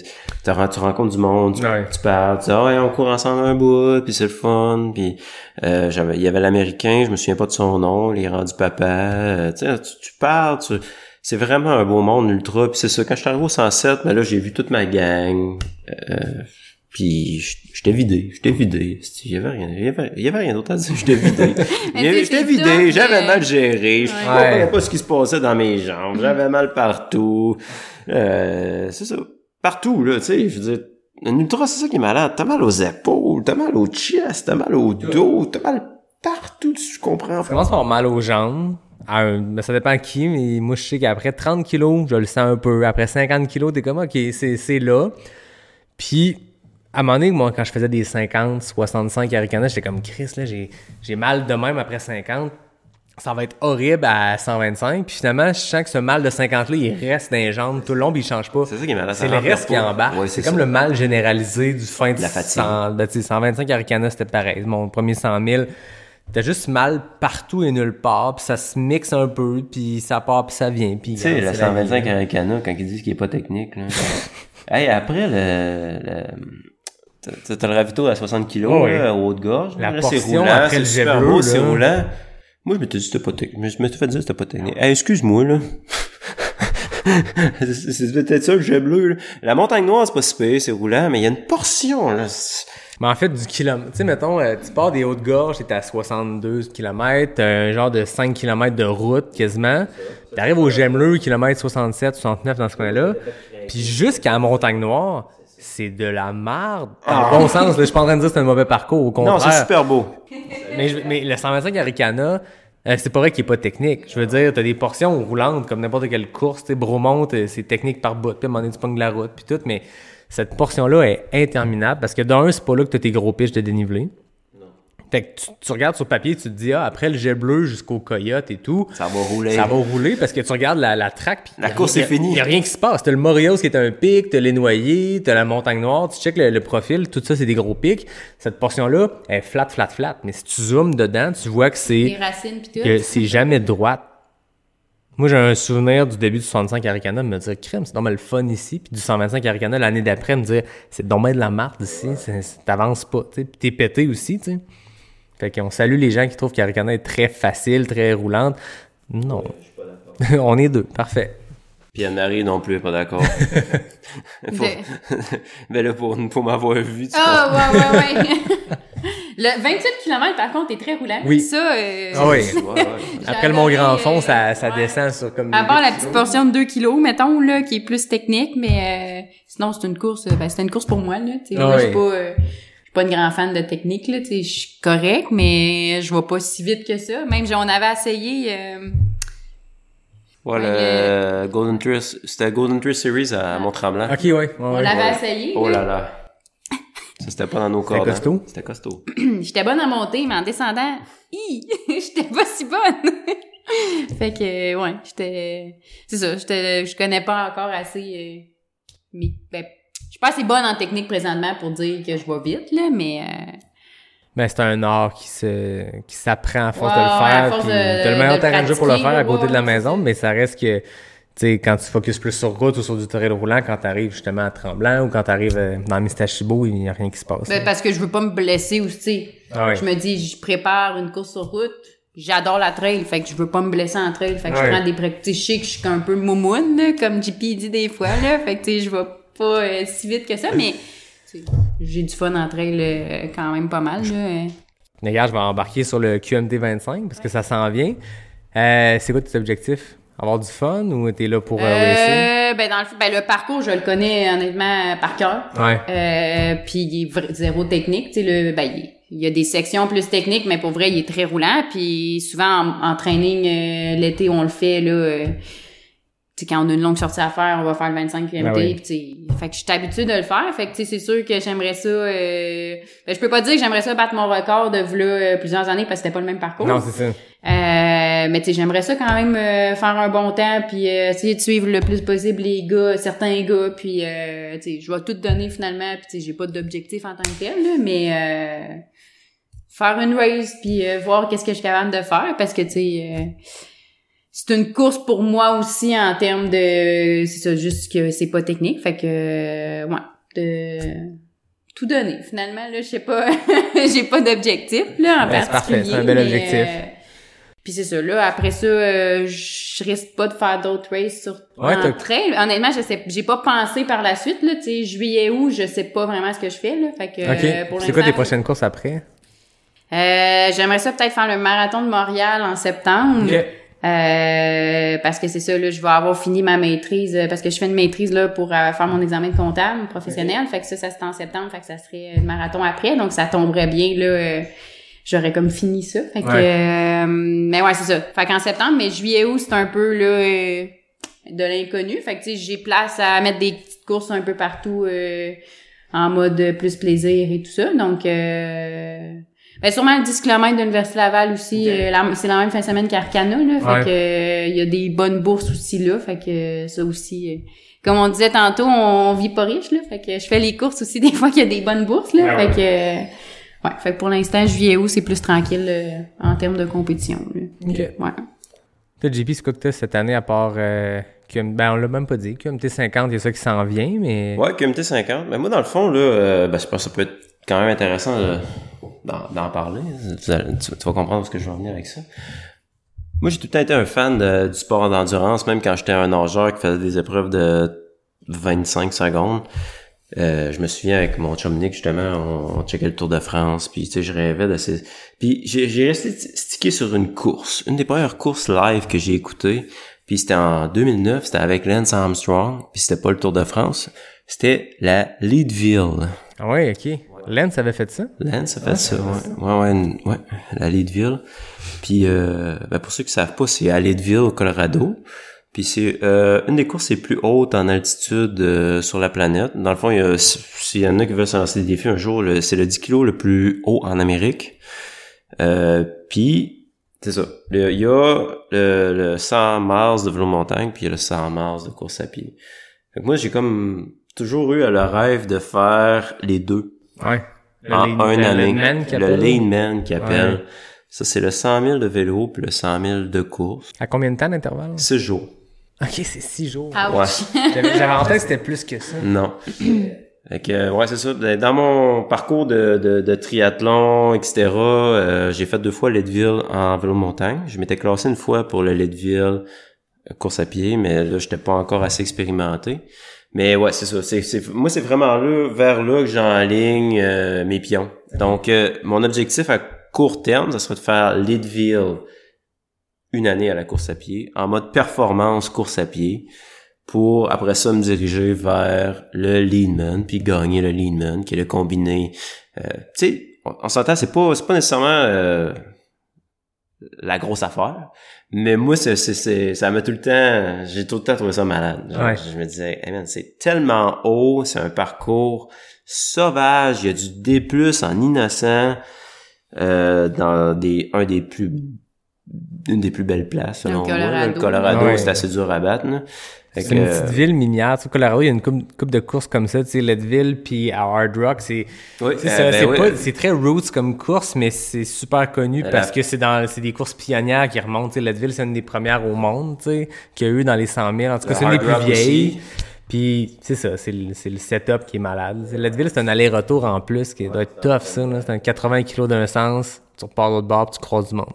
tu rencontres du monde, tu, Ouais. tu parles, tu dis, ah ouais, on court ensemble un bout, puis c'est le fun, puis euh, j'avais, il y avait l'américain, je me souviens pas de son nom, il est rendu papa, euh, tu sais, tu, tu parles, tu, c'est vraiment un beau monde ultra, puis c'est ça, quand je suis arrivé au 107, ben là, j'ai vu toute ma gang, euh, puis j'étais vidé, j'étais vidé, il y avait rien, il y avait, il y avait rien d'autre à dire, j'étais vidé. J'étais vidé, j'avais euh, mal géré, je Ouais. comprenais pas ce qui se passait dans mes jambes, j'avais mal partout, euh, c'est ça, partout, là, tu sais, je veux dire, un ultra, c'est ça qui est malade, t'as mal aux épaules, t'as mal au chest, t'as mal au dos, t'as mal partout, tu comprends, Ça commence par avoir mal aux jambes. Un- ça dépend qui, mais moi, je sais qu'après 30 kilos, je le sens un peu. Après 50 kilos, t'es comme, OK, c'est, c'est là. Puis, à un moment donné, moi, quand je faisais des 50, 65 Arikana, j'étais comme, Chris, là, j'ai, j'ai mal de même après 50. Ça va être horrible à 125. Puis finalement, je sens que ce mal de 50-là, il reste dans les jambes tout le long, puis il change pas. C'est ça qui est malade, C'est le reste qui embarque. Ouais, c'est comme le mal généralisé du fin de La fatigue. 100, ben, tu sais, 125 Arikana, c'était pareil. Mon premier 100 000, t'as juste mal partout et nulle part, puis ça se mixe un peu, puis ça part, puis ça vient. Puis, Tu sais, le c'est la 125 vie. Aricana, quand ils disent qu'il est pas technique, là. hey, après le, le t'as- le ravito à 60 kilos, Oh oui. là, au haut de gorge. La là, portion roulant, après le jet bleu, c'est roulant. Moi, je m'étais dit c'était pas technique. Je m'étais fait dire que c'était pas technique. Hey, excuse-moi, là. c'est peut-être ça, le jet bleu, là. La montagne noire, c'est pas si pire, c'est roulant, mais il y a une portion, là. Mais en fait, du kilomètre, tu sais, mettons, euh, tu pars des Hautes-Gorges, t'es à 62 km, t'as un genre de 5 km de route quasiment. T'arrives au Gemeleux, kilomètre 67, 69 dans ce coin-là. Puis jusqu'à la Montagne Noire, c'est de la merde. Dans le bon sens, là, je suis pas en train de dire que c'est un mauvais parcours, au contraire. Non, c'est super beau. mais, je- mais le 125 Aricana, euh, c'est pas vrai qu'il est pas technique. Je veux dire, t'as des portions roulantes comme n'importe quelle course. Tu sais, Bromont, euh, c'est technique par bout. Puis à un moment donné, tu pognes la route, puis tout. Mais cette portion-là est interminable parce que d'un, c'est pas là que t'as tes gros piches de dénivelé. Fait que tu, tu regardes sur papier, tu te dis, ah, après le jet bleu jusqu'au coyote et tout, Ça va rouler. ça va rouler parce que tu regardes la, la track puis La course rien- est finie. Il y a rien qui se passe. T'as le Moreos qui est un pic, t'as les noyers, t'as la montagne noire, tu check le, le profil, tout ça c'est des gros pics. Cette portion-là est flat, flat, flat. Mais si tu zoomes dedans, tu vois que Les c'est racines pis tout. que c'est jamais droite. Moi, j'ai un souvenir du début du 65 Aricana me dire, crème, c'est normal le fun ici. Puis du 125 Aricana l'année d'après, me dire, c'est dommage de la marde ici, t'avances pas. tu sais. Puis t'es pété aussi, tu sais. Fait qu'on salue les gens qui trouvent qu'Aricana est très facile, très roulante. Non. On est deux, parfait. Puis Anne-Marie non plus est pas d'accord. Faut- Mais là, pour, pour m'avoir vu, tu Ah, ouais, ouais, ouais. le 28 km, par contre, est très roulant. Oui. Ça, euh, Ah oui. Après le Mont Grand Fond, euh, ça, ça ouais. descend sur comme. À part la kilos. petite portion de 2 kilos, mettons, là, qui est plus technique, mais euh, sinon, c'est une course, euh, ben, c'est une course pour moi, là. Tu sais, Ah je oui. suis pas, euh, je suis pas une grande fan de technique, là. Tu sais, je suis correct, mais je vais pas si vite que ça. Même, j'ai- on avait essayé, euh, Ouais, le Golden Tree, c'était Golden Tree Series à Mont-Tremblant. Ok, ouais. ouais, on ouais. l'avait ouais. essayé. Oh là. là. Ça, c'était pas dans nos C'était cordes. hein. costaud? C'était costaud. J'étais bonne à monter, mais en descendant, hi, j'étais pas si bonne. fait que, ouais, j'étais, c'est ça, j'étais, je connais pas encore assez, euh, mais, ben, suis pas assez bonne en technique présentement pour dire que je vais vite, là, mais, euh, Ben, c'est un art qui se qui s'apprend à force de le faire. force puis de- t'as le meilleur le terrain de jeu pour le faire à côté de la maison, mais ça reste que, tu sais, quand tu focuses plus sur route ou sur du terrain roulant, quand t'arrives justement à Tremblant ou quand t'arrives euh, dans Mistachibo, il y a rien qui se passe. ben, parce que je veux pas me blesser aussi, tu sais. Ah ouais. Je me dis, je prépare une course sur route, j'adore la trail, fait que je veux pas me blesser en trail, fait que Ouais. je prends des pratiques, je sais que je suis un peu moumoune, là, comme JP dit des fois, là, fait que, tu sais, je vais pas euh, si vite que ça, mais, j'ai du fun en trail euh, quand même pas mal, là. Les gars, je vais embarquer sur le QMT 25 parce que ça s'en vient. Euh, c'est quoi tes objectifs? Avoir du fun ou t'es là pour euh, ben dans le, ben le parcours, je le connais honnêtement par cœur. Ouais. Puis il est zéro technique, tu sais le ben il, il y a des sections plus techniques mais pour vrai, il est très roulant puis souvent en, en training euh, l'été, on le fait là euh, tu sais, quand on a une longue sortie à faire, on va faire le 25 km. Ben oui. sais, fait que je suis habituée de le faire. Fait que, c'est sûr que j'aimerais ça... Euh, ben, je peux pas dire que j'aimerais ça battre mon record de v'là, euh, plusieurs années parce que c'était pas le même parcours. Non, c'est ça. Euh, mais tu j'aimerais ça quand même euh, faire un bon temps puis euh, essayer de suivre le plus possible les gars, certains gars puis euh, tu je vais tout donner finalement puis j'ai pas d'objectif en tant que tel là, mais euh, faire une race puis euh, voir qu'est-ce que je suis capable de faire parce que tu sais euh, c'est une course pour moi aussi en termes de c'est ça juste que c'est pas technique fait que euh, ouais de tout donner finalement là je sais pas j'ai pas d'objectif là en Ben, c'est parfait, particulier c'est un bel objectif. euh, puis c'est ça là après ça euh, je risque pas de faire d'autres races sur Ouais, en trail honnêtement je sais j'ai pas pensé par la suite là tu sais juillet août je sais pas vraiment ce que je fais là fait que Ok. euh, pour c'est quoi tes prochaines courses après? euh, j'aimerais ça peut-être faire le marathon de Montréal en septembre. Euh, parce que c'est ça, là, je vais avoir fini ma maîtrise, euh, parce que je fais une maîtrise là pour euh, faire mon examen de comptable professionnel. Fait que ça, ça c'est en septembre, fait que ça serait le marathon après, donc ça tomberait bien là. euh, J'aurais comme fini ça. Fait que, Ouais. euh, mais ouais, c'est ça. Fait qu'en septembre, mais juillet août, c'est un peu là de l'inconnu. Fait que tu sais, j'ai place à mettre des petites courses un peu partout euh, en mode plus plaisir et tout ça. Donc euh, ben sûrement le 10 km de l'Université Laval aussi. euh, la- c'est la même fin de semaine qu'Arcana, là. Fait Ouais. que euh, il y a des bonnes bourses aussi là. Fait que euh, ça aussi. euh, comme on disait tantôt, on vit pas riche, là. Fait que je fais les courses aussi des fois qu'il y a des bonnes bourses, là. Ouais, fait que euh, ouais, fait que pour l'instant, juillet août, c'est plus tranquille euh, en termes de compétition. Là. Ok. Ouais. Toi, JP, c'est quoi que t'as cette année à part euh, QM... Ben, on l'a même pas dit. QMT 50, il y a ça qui s'en vient, mais... Ouais, QMT 50. Mais moi, dans le fond, là, euh, ben, je pense que ça peut être quand même intéressant de- d'en, parler. Tu, vas- comprendre ce que je veux en venir avec ça. Moi, j'ai tout le temps été un fan du sport d'endurance, même quand j'étais un nageur qui faisait des épreuves de 25 secondes. Euh, je me souviens avec mon chum Nick, justement, on, on checkait le Tour de France, puis tu sais, je rêvais de ces... Puis j'ai, resté sti- stické sur une course, une des premières courses live que j'ai écoutées, Puis c'était en 2009, c'était avec Lance Armstrong, puis c'était pas le Tour de France, c'était la Leadville. Ah ouais, ok. Lens avait fait ça? Lance a fait ça, ouais. Ouais, ouais, une- ouais, la Leadville. Puis, euh, ben pour ceux qui savent pas, c'est à Leadville, au Colorado. Puis c'est euh, une des courses les plus hautes en altitude euh, sur la planète. Dans le fond, il y a, s'il y en a qui veulent se lancer des défis un jour, le- c'est le 10 kg le plus haut en Amérique. Euh, puis, c'est ça. Il y a le, le 100 miles de vélo montagne, puis il y a le 100 miles de course à pied. Fait que moi, j'ai comme toujours eu le rêve de faire les deux Ouais. Le en un le année. laneman qui le appelle. lane man qui appelle. Ouais. Ça, c'est le 100 000 de vélo puis le 100 000 de course. À combien de temps d'intervalle? Six jours. Ok, c'est six jours. Ouch. J'avais j'avais en tête que c'était plus que ça. Non. Fait que, euh, ouais, c'est ça. Dans mon parcours de, de, de triathlon, etc., euh, j'ai fait deux fois Leadville en vélo montagne. Je m'étais classé une fois pour le Leadville euh, course à pied, mais là, j'étais pas encore assez expérimenté. Mais ouais, c'est ça. C'est, moi, c'est vraiment là, vers là que j'enligne euh, mes pions. Donc, euh, mon objectif à court terme, ça serait de faire Leadville une année à la course à pied, en mode performance course à pied, pour après ça me diriger vers le Leadman, puis gagner le Leadman, qui est le combiné. Euh, tu sais, on, on s'entend, c'est pas, c'est pas nécessairement euh, la grosse affaire, mais moi, c'est, c'est, c'est, ça m'a tout le temps, j'ai tout le temps trouvé ça malade. Genre, Ouais. Je me disais, hey man, c'est tellement haut, c'est un parcours sauvage, il y a du D+, en innocent, euh, dans des, un des plus une des plus belles places selon moi. Colorado. Le Colorado, Ouais. c'est assez dur à battre. là. C'est une euh, petite ville minière. Tu sais, Colorado, il y a une coupe, coupe de courses comme ça. Tu sais, Leadville puis à Hard Rock, c'est Oui, euh, ben oui. très roots comme course, mais c'est super connu La- parce que c'est dans c'est des courses pionnières qui remontent. Tu sais, Leadville, c'est une des premières au monde, tu sais, qu'il y a eu dans les 100 000. En tout cas, c'est une des plus Rock vieilles. aussi. Puis c'est ça, c'est le, le setup qui est malade. Leadville, c'est un aller-retour en plus qui doit être tough, ça. C'est un 80 kilos d'un sens. Tu repars de l'autre bord, puis tu croises du monde.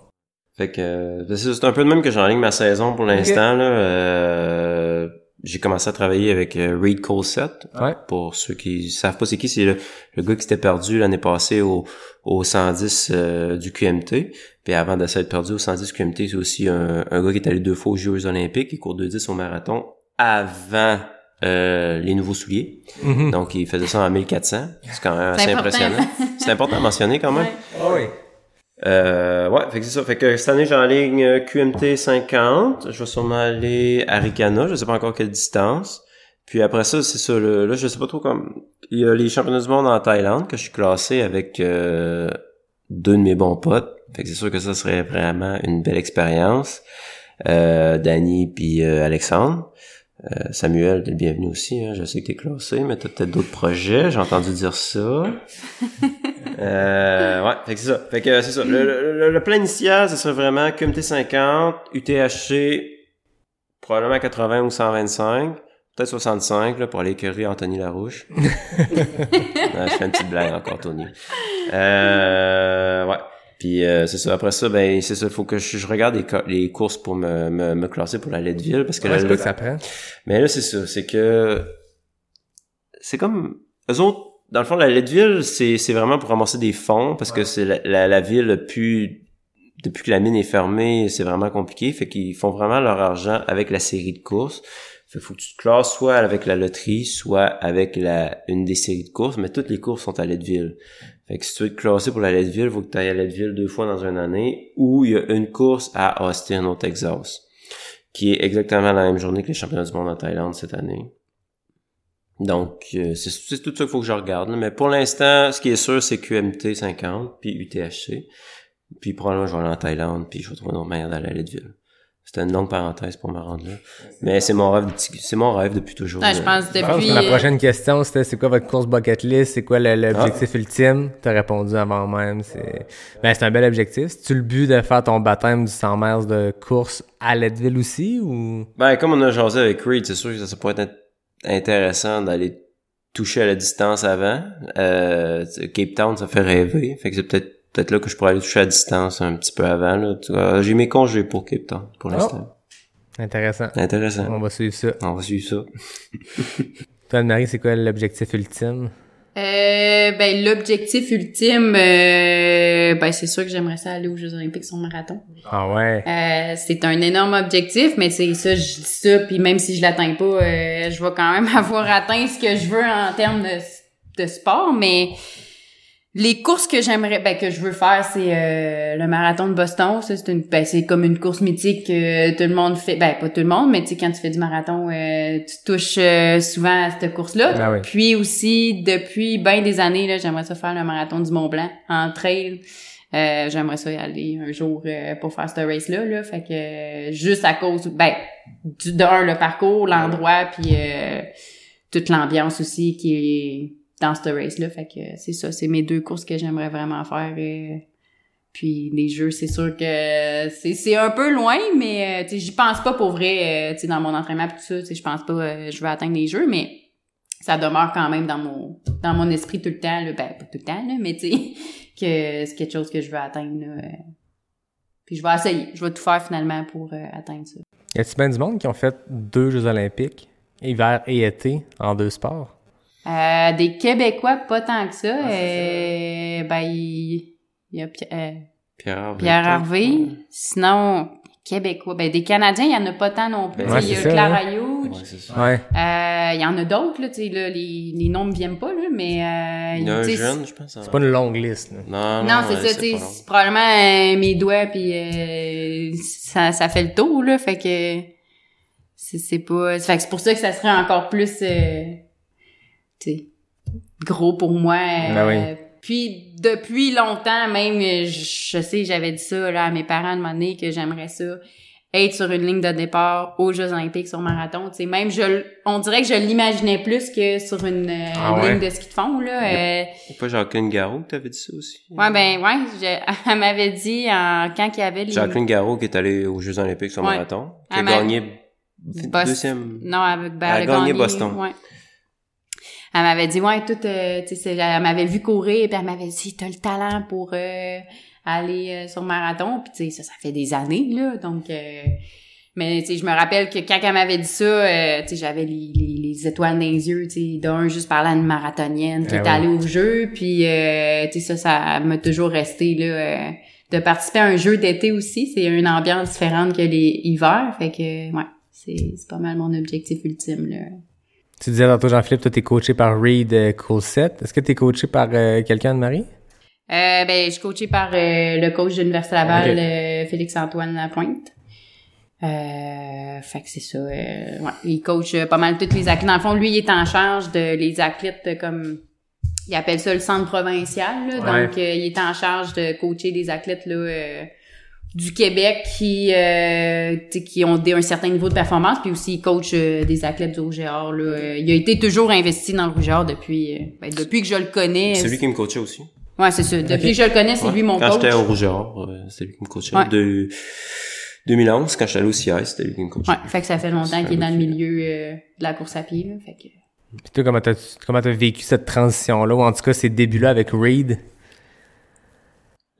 Fait que euh, c'est c'est un peu de même que j'enligne ma saison pour l'instant. là. Euh, j'ai commencé à travailler avec euh, Reed Colsett. Ouais. Pour ceux qui savent pas c'est qui, c'est le, le gars qui s'était perdu l'année passée au, au 110 euh, du QMT. Puis avant de s'être perdu au 110 QMT, c'est aussi un, un gars qui est allé deux fois aux Jeux olympiques, qui court 2-10 au marathon avant euh, les nouveaux souliers. Mhm. Donc il faisait ça en 1400. C'est quand même assez important. impressionnant. C'est important à mentionner quand même. Ouais. oui. Euh, ouais, fait que c'est ça. Fait que cette année, j'ai en ligne euh, QMT 50. Je vais sûrement aller à Ricana. Je sais pas encore quelle distance. Puis après ça, c'est ça. Là, je sais pas trop comme... Il y a les championnats du monde en Thaïlande que je suis classé avec euh, deux de mes bons potes. Fait que c'est sûr que ça serait vraiment une belle expérience. Euh, Danny puis euh, Alexandre. Euh, Samuel, t'es le bienvenu aussi. Hein. Je sais que t'es classé, mais t'as peut-être d'autres projets. J'ai entendu dire ça. Euh, ouais, fait que c'est ça. Fait que c'est ça. Le, le- le plan initial, ce serait vraiment QMT 50, UTHC, probablement 80 ou 125, peut-être 65, là, pour aller écœurer Anthony Larouche. Je fais une petite blague encore, Tony. Euh, ouais. Puis euh, c'est ça. Après ça, ben c'est ça. Il faut que je, je regarde les, les courses pour me, me, me classer pour la Leadville parce que Ouais, là, que ça prend? mais là, c'est ça, c'est que c'est comme eux autres, dans le fond, la Leadville, c'est c'est vraiment pour ramasser des fonds parce que c'est la, la, la ville pu depuis que la mine est fermée, c'est vraiment compliqué. Fait qu'ils font vraiment leur argent avec la série de courses. Fait faut que tu te classes soit avec la loterie, soit avec la une des séries de courses, mais toutes les courses sont à Leadville. Fait si tu veux te classer pour la Leadville, il faut que tu ailles à Leadville deux fois dans une année, ou il y a une course à Austin, au Texas qui est exactement la même journée que les championnats du monde en Thaïlande cette année. Donc, euh, c'est tout ça qu'il faut que je regarde. Mais pour l'instant, ce qui est sûr, c'est QMT 50, puis UTHC. Puis probablement, je vais aller en Thaïlande, puis je vais trouver une autre manière d'aller à Leadville. C'était une longue parenthèse pour me rendre là. Mais c'est mon rêve, de petit- c'est mon rêve depuis toujours. Ouais, je pense Je pense depuis. que la euh, prochaine question, c'était c'est quoi votre course bucket list? C'est quoi l'objectif Ah. ultime? T'as répondu avant même. C'est ben, c'est un bel objectif. C'est-tu le but de faire ton baptême du 100 miles de course à Leadville aussi? ou? Ben, comme on a jasé avec Reed, c'est sûr que ça, ça pourrait être intéressant d'aller toucher à la distance avant. Euh, Cape Town, ça fait rêver. Fait que c'est peut-être peut-être là que je pourrais aller toucher à distance un petit peu avant. Là. Tu vois, J'ai mes congés pour Cape Town, pour l'instant. Intéressant. Intéressant. On va suivre ça. On va suivre ça. Toi, Marie, c'est quoi l'objectif ultime? Euh, ben l'objectif ultime, euh, ben c'est sûr que j'aimerais ça aller aux Jeux Olympiques sur marathon. Ah ouais. Euh, c'est un énorme objectif, mais c'est ça, je dis ça, puis même si je l'atteins pas, euh, je vais quand même avoir atteint ce que je veux en termes de, de sport, mais les courses que j'aimerais, ben que je veux faire, c'est euh, le marathon de Boston. Ça, c'est une, ben, c'est comme une course mythique que tout le monde fait. Ben pas tout le monde, mais tu sais quand tu fais du marathon, euh, tu touches euh, souvent à cette course-là. Ah oui. Puis aussi depuis ben des années là, j'aimerais ça faire le marathon du Mont Blanc en trail. Euh, j'aimerais ça y aller un jour euh, pour faire ce race-là, là. Fait que juste à cause, ben, du d'un, le parcours, l'endroit, puis euh, toute l'ambiance aussi qui est dans ce race-là. Fait que c'est ça, c'est mes deux courses que j'aimerais vraiment faire. euh. puis les jeux, c'est sûr que c'est, un peu loin, mais euh, j'y pense pas pour vrai, euh, dans mon entraînement pis tout ça, je pense pas je vais atteindre les jeux, mais ça demeure quand même dans mon dans mon esprit tout le temps, ben pas tout le temps, là, mais tu que c'est quelque chose que je veux atteindre. Là. Puis je vais essayer, je vais tout faire finalement pour atteindre ça. Y a-t-il bien du monde qui ont fait deux Jeux olympiques, hiver et été, en deux sports? Euh, des Québécois, pas tant que ça. euh, ben, il il y a euh, Pierre Harvey. Pierre Harvey. Sinon, Québécois. Ben, des Canadiens, il y en a pas tant non plus. Ouais, il y a c'est ça, Clara hein. Hughes. Ouais, c'est ça. Ouais. Euh, il y en a d'autres, là, tu sais, là, les, les noms me viennent pas, là, mais, euh, Il y en a un tu sais, jeune, je pense. C'est pas une longue liste, là. Non, Non, c'est euh, ça, c'est probablement euh, mes doigts puis euh, ça, ça fait le tour là, fait que c'est c'est pas, fait que c'est pour ça que ça serait encore plus, euh, sais, gros pour moi. Ben oui. Puis depuis longtemps, même, je, je sais, j'avais dit ça là à mes parents à un moment donné que j'aimerais ça être sur une ligne de départ aux Jeux Olympiques sur marathon. Tu sais, même je, on dirait que je l'imaginais plus que sur une euh, Ah ouais? ligne de ski de fond là. euh, C'est pas Jacqueline Garraud que t'avais dit ça aussi? Ouais, ben, ouais, je- elle m'avait dit en, quand il y avait les... Jacqueline Garraud qui est allée aux Jeux Olympiques sur Ouais. marathon, qui a gagné deuxième. Non, avec, ben, Elle a gagné Boston. Ouais. Elle m'avait dit, ouais, tout, euh, tu sais, elle m'avait vu courir, puis elle m'avait dit, t'as le talent pour euh, aller euh, sur marathon, puis tu sais, ça, ça fait des années, là, donc... euh, mais tu sais, je me rappelle que quand elle m'avait dit ça, euh, tu sais, j'avais les, les, les étoiles dans les yeux, tu sais, d'un juste parlant une marathonienne qui Ah est allée au jeu, puis euh, tu sais, ça, ça m'a toujours resté là. euh, de participer à un jeu d'été aussi, c'est une ambiance différente que les hivers, fait que ouais, c'est c'est pas mal mon objectif ultime là. Tu disais tantôt, Jean-Philippe, toi, t'es coaché par Reed euh, Coulsett. Est-ce que t'es coaché par euh, quelqu'un de Marie? Euh, ben, je suis coachée par euh, le coach de l'Université Laval, Félix-Antoine Lapointe. Euh, fait que c'est ça. ouais, il coach pas mal toutes les athlètes. Dans le fond, lui, il est en charge de les athlètes comme il appelle ça le centre provincial. là. Ouais. Donc, il est en charge de coacher des athlètes là, du Québec qui euh, tu sais, qui ont des, un certain niveau de performance. Puis aussi, il coach euh, des athlètes du Rouge-et-Or, là. Euh, il a été toujours investi dans le Rouge-et-Or depuis, euh, ben, depuis que je le connais. C'est lui qui me coachait aussi. Ouais, c'est ça. Depuis que je le connais, c'est Ouais. lui mon Quand coach. j'étais au Rouge et Or, euh, c'était lui qui me coachait. Ouais. De 2011, quand j'étais allé au CI, c'était lui qui me coachait. Ouais, fait que ça fait longtemps qu'il est dans le milieu euh, de la course à pied, là. Fait que... Puis toi, comment t'as, comment t'as vécu cette transition-là, ou en tout cas ces débuts-là avec Reed?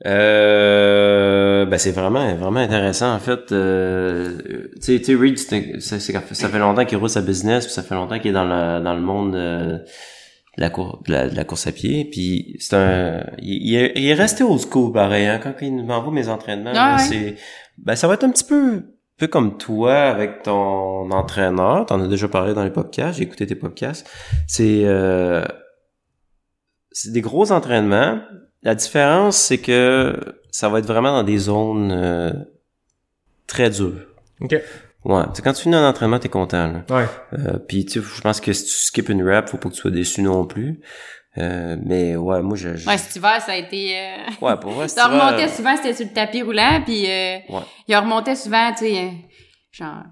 Euh, ben c'est vraiment vraiment intéressant en fait. Euh, tu sais, Reed, c'est- ça fait longtemps qu'il roule sa business, puis ça fait longtemps qu'il est dans le dans le monde euh, de la cour de la, de la course à pied. Puis c'est un, il, il est, il est resté au school pareil. Hein, quand il m'envoie mes entraînements, Ah ouais. c'est ben ça va être un petit peu peu comme toi avec ton entraîneur. T'en as déjà parlé dans les podcasts. J'ai écouté tes podcasts. C'est euh, c'est des gros entraînements. La différence, c'est que ça va être vraiment dans des zones euh, très dures. OK. Ouais, tu sais, quand tu finis un entraînement, t'es content. Là. Ouais. Euh, puis tu sais, je pense que si tu skips une rep, faut pas que tu sois déçu non plus. Euh, mais ouais, moi je, je- Ouais, cet hiver, ça a été... Euh... ouais, pour vrai, ça remontait souvent, c'était sur le tapis roulant, puis euh, Ouais. il remontait souvent, tu sais, euh, genre,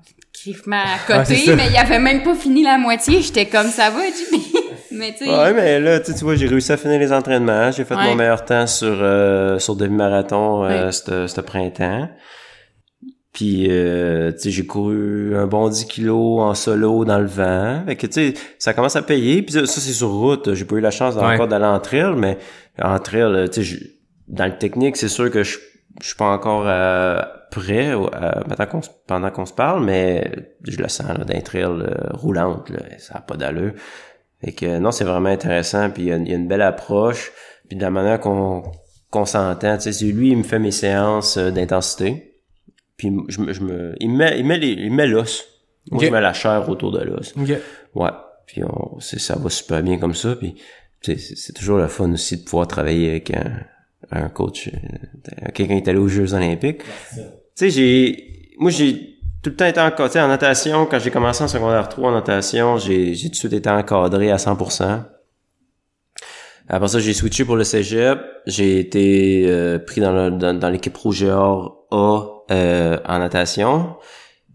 griffement à côté, ça. mais il avait même pas fini la moitié. J'étais comme, ça va, Jimmy? mais tu sais... Ouais, mais là, tu sais, tu vois, j'ai réussi à finir les entraînements. J'ai fait Ouais. mon meilleur temps sur euh, sur demi-marathon euh, Ouais. ce ce printemps. Puis, euh, tu sais, j'ai couru un bon 10 kilos en solo dans le vent. Fait que, tu sais, ça commence à payer. Puis ça, ça, c'est sur route. J'ai pas eu la chance Ouais. encore d'aller en trail, mais en trail, tu sais, je- dans le technique, c'est sûr que je je suis pas encore euh, euh, se- pendant qu'on se parle, mais je le sens d'un trail euh, roulante, là, ça a pas d'allure. Fait que non, c'est vraiment intéressant, puis il y, a, il y a une belle approche, puis de la manière qu'on qu'on s'entend, tu sais, c'est lui, il me fait mes séances euh, d'intensité, puis je me, je me, il me met, il met les, il met l'os. Moi, je mets la chair autour de l'os. Ouais. Puis on, ça va super bien comme ça. Puis c'est, toujours le fun aussi de pouvoir travailler avec un, un coach, euh, quelqu'un qui est allé aux Jeux Olympiques. Sais, j'ai, moi j'ai tout le temps été encadré. En natation, quand j'ai commencé en secondaire 3 en natation, j'ai, j'ai tout de suite été encadré à 100%. Après ça, j'ai switché pour le cégep. J'ai été euh, pris dans, le, dans, l'équipe Rouge et Or A euh, en natation.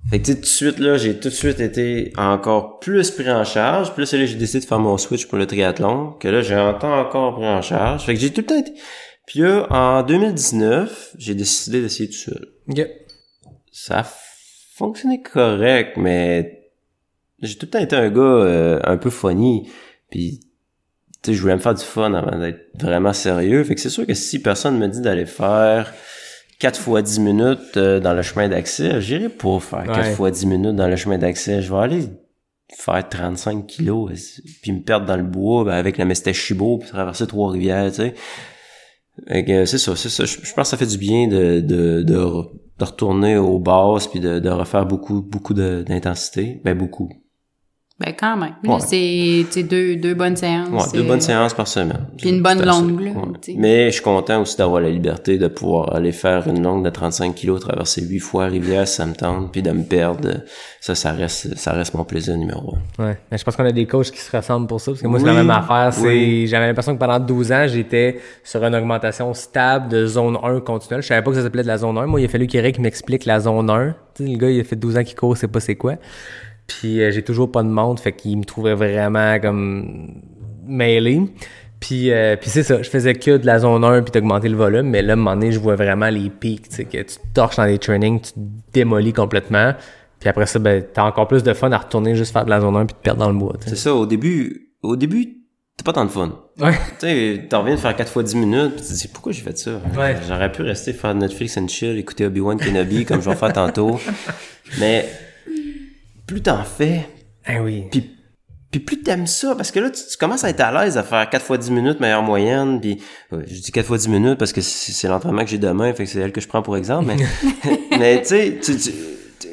Fait que tu sais, tout de suite, là, j'ai tout de suite été encore plus pris en charge. Puis là, j'ai décidé de faire mon switch pour le triathlon, que là, j'ai encore encore pris en charge. Fait que j'ai tout le temps été... Puis là, en 2019, j'ai décidé d'essayer tout seul. Ok. Ça a fonctionné correct, mais j'ai tout le temps été un gars euh, un peu funny. Puis, tu sais, je voulais me faire du fun avant d'être vraiment sérieux. Fait que c'est sûr que si personne me dit d'aller faire 4 fois 10 minutes euh, dans le chemin d'accès, j'irai pas faire 4 Ouais. fois 10 minutes dans le chemin d'accès. Je vais aller faire 35 kilos puis me perdre dans le bois ben, avec la Mestéchibo puis traverser Trois-Rivières, tu sais. Euh, c'est ça, c'est ça. Je, pense que ça fait du bien de, de, de, re- de retourner aux bases puis de, de refaire beaucoup, beaucoup d'intensité. Ben, beaucoup. Ben, quand même. Ouais. C'est, tu sais, deux, deux bonnes séances. Ouais, deux euh, bonnes séances par semaine. puis une bonne C'est longue, là, ouais. Mais je suis content aussi d'avoir la liberté de pouvoir aller faire une longue de 35 kilos, traverser huit fois Rivière, si ça me tente, puis de me perdre. Ça, ça reste, ça reste mon plaisir numéro un. Ouais. Mais je pense qu'on a des coachs qui se ressemblent pour ça. Parce que moi, c'est Oui, la même affaire. C'est, oui. j'avais l'impression que pendant 12 ans, j'étais sur une augmentation stable de zone 1 continuelle. Je savais pas que ça s'appelait de la zone 1. Moi, il a fallu qu'Eric m'explique la zone 1. Tu sais, le gars, il a fait 12 ans qu'il court, c'est pas c'est quoi. Puis euh, j'ai toujours pas de montre, fait qu'il me trouvait vraiment comme mêlé. Puis, euh, puis c'est ça, je faisais que de la zone 1 puis d'augmenter le volume, mais là, à un moment donné, je vois vraiment les pics, tu sais, que tu te torches dans les trainings, tu te démolis complètement. Puis après ça, ben, t'as encore plus de fun à retourner juste faire de la zone 1 puis te perdre dans le bois, tu sais. C'est ça, au début, au début, t'as pas tant de fun. Ouais. Tu sais, t'en reviens de faire 4 fois 10 minutes, pis tu te dis, pourquoi j'ai fait ça? Ouais. J'aurais pu rester faire Netflix and chill, écouter Obi-Wan Kenobi, comme je vais faire tantôt. Mais, plus t'en fais, Ah oui. puis puis plus t'aimes ça, parce que là, tu, tu commences à être à l'aise à faire 4 fois 10 minutes, meilleure moyenne, puis ouais, je dis 4 fois 10 minutes parce que c'est l'entraînement que j'ai demain, fait que c'est elle que je prends pour exemple, mais, mais tu sais, tu- tu- tu-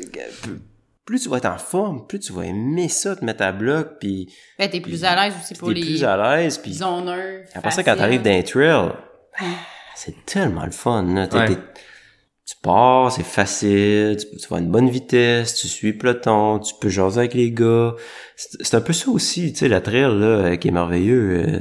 plus tu vas être en forme, plus tu vas aimer ça, te mettre à bloc, puis Ben, t'es plus à l'aise aussi pour t'es les plus à l'aise, puis zoneurs. après ça, quand t'arrives dans un trail, c'est tellement le fun, là. T'es- Ouais. Tu pars, c'est facile, tu, tu vas à une bonne vitesse, tu suis peloton, tu peux jaser avec les gars. C'est un peu ça aussi, tu sais, la trail, là, euh, qui est merveilleux. euh,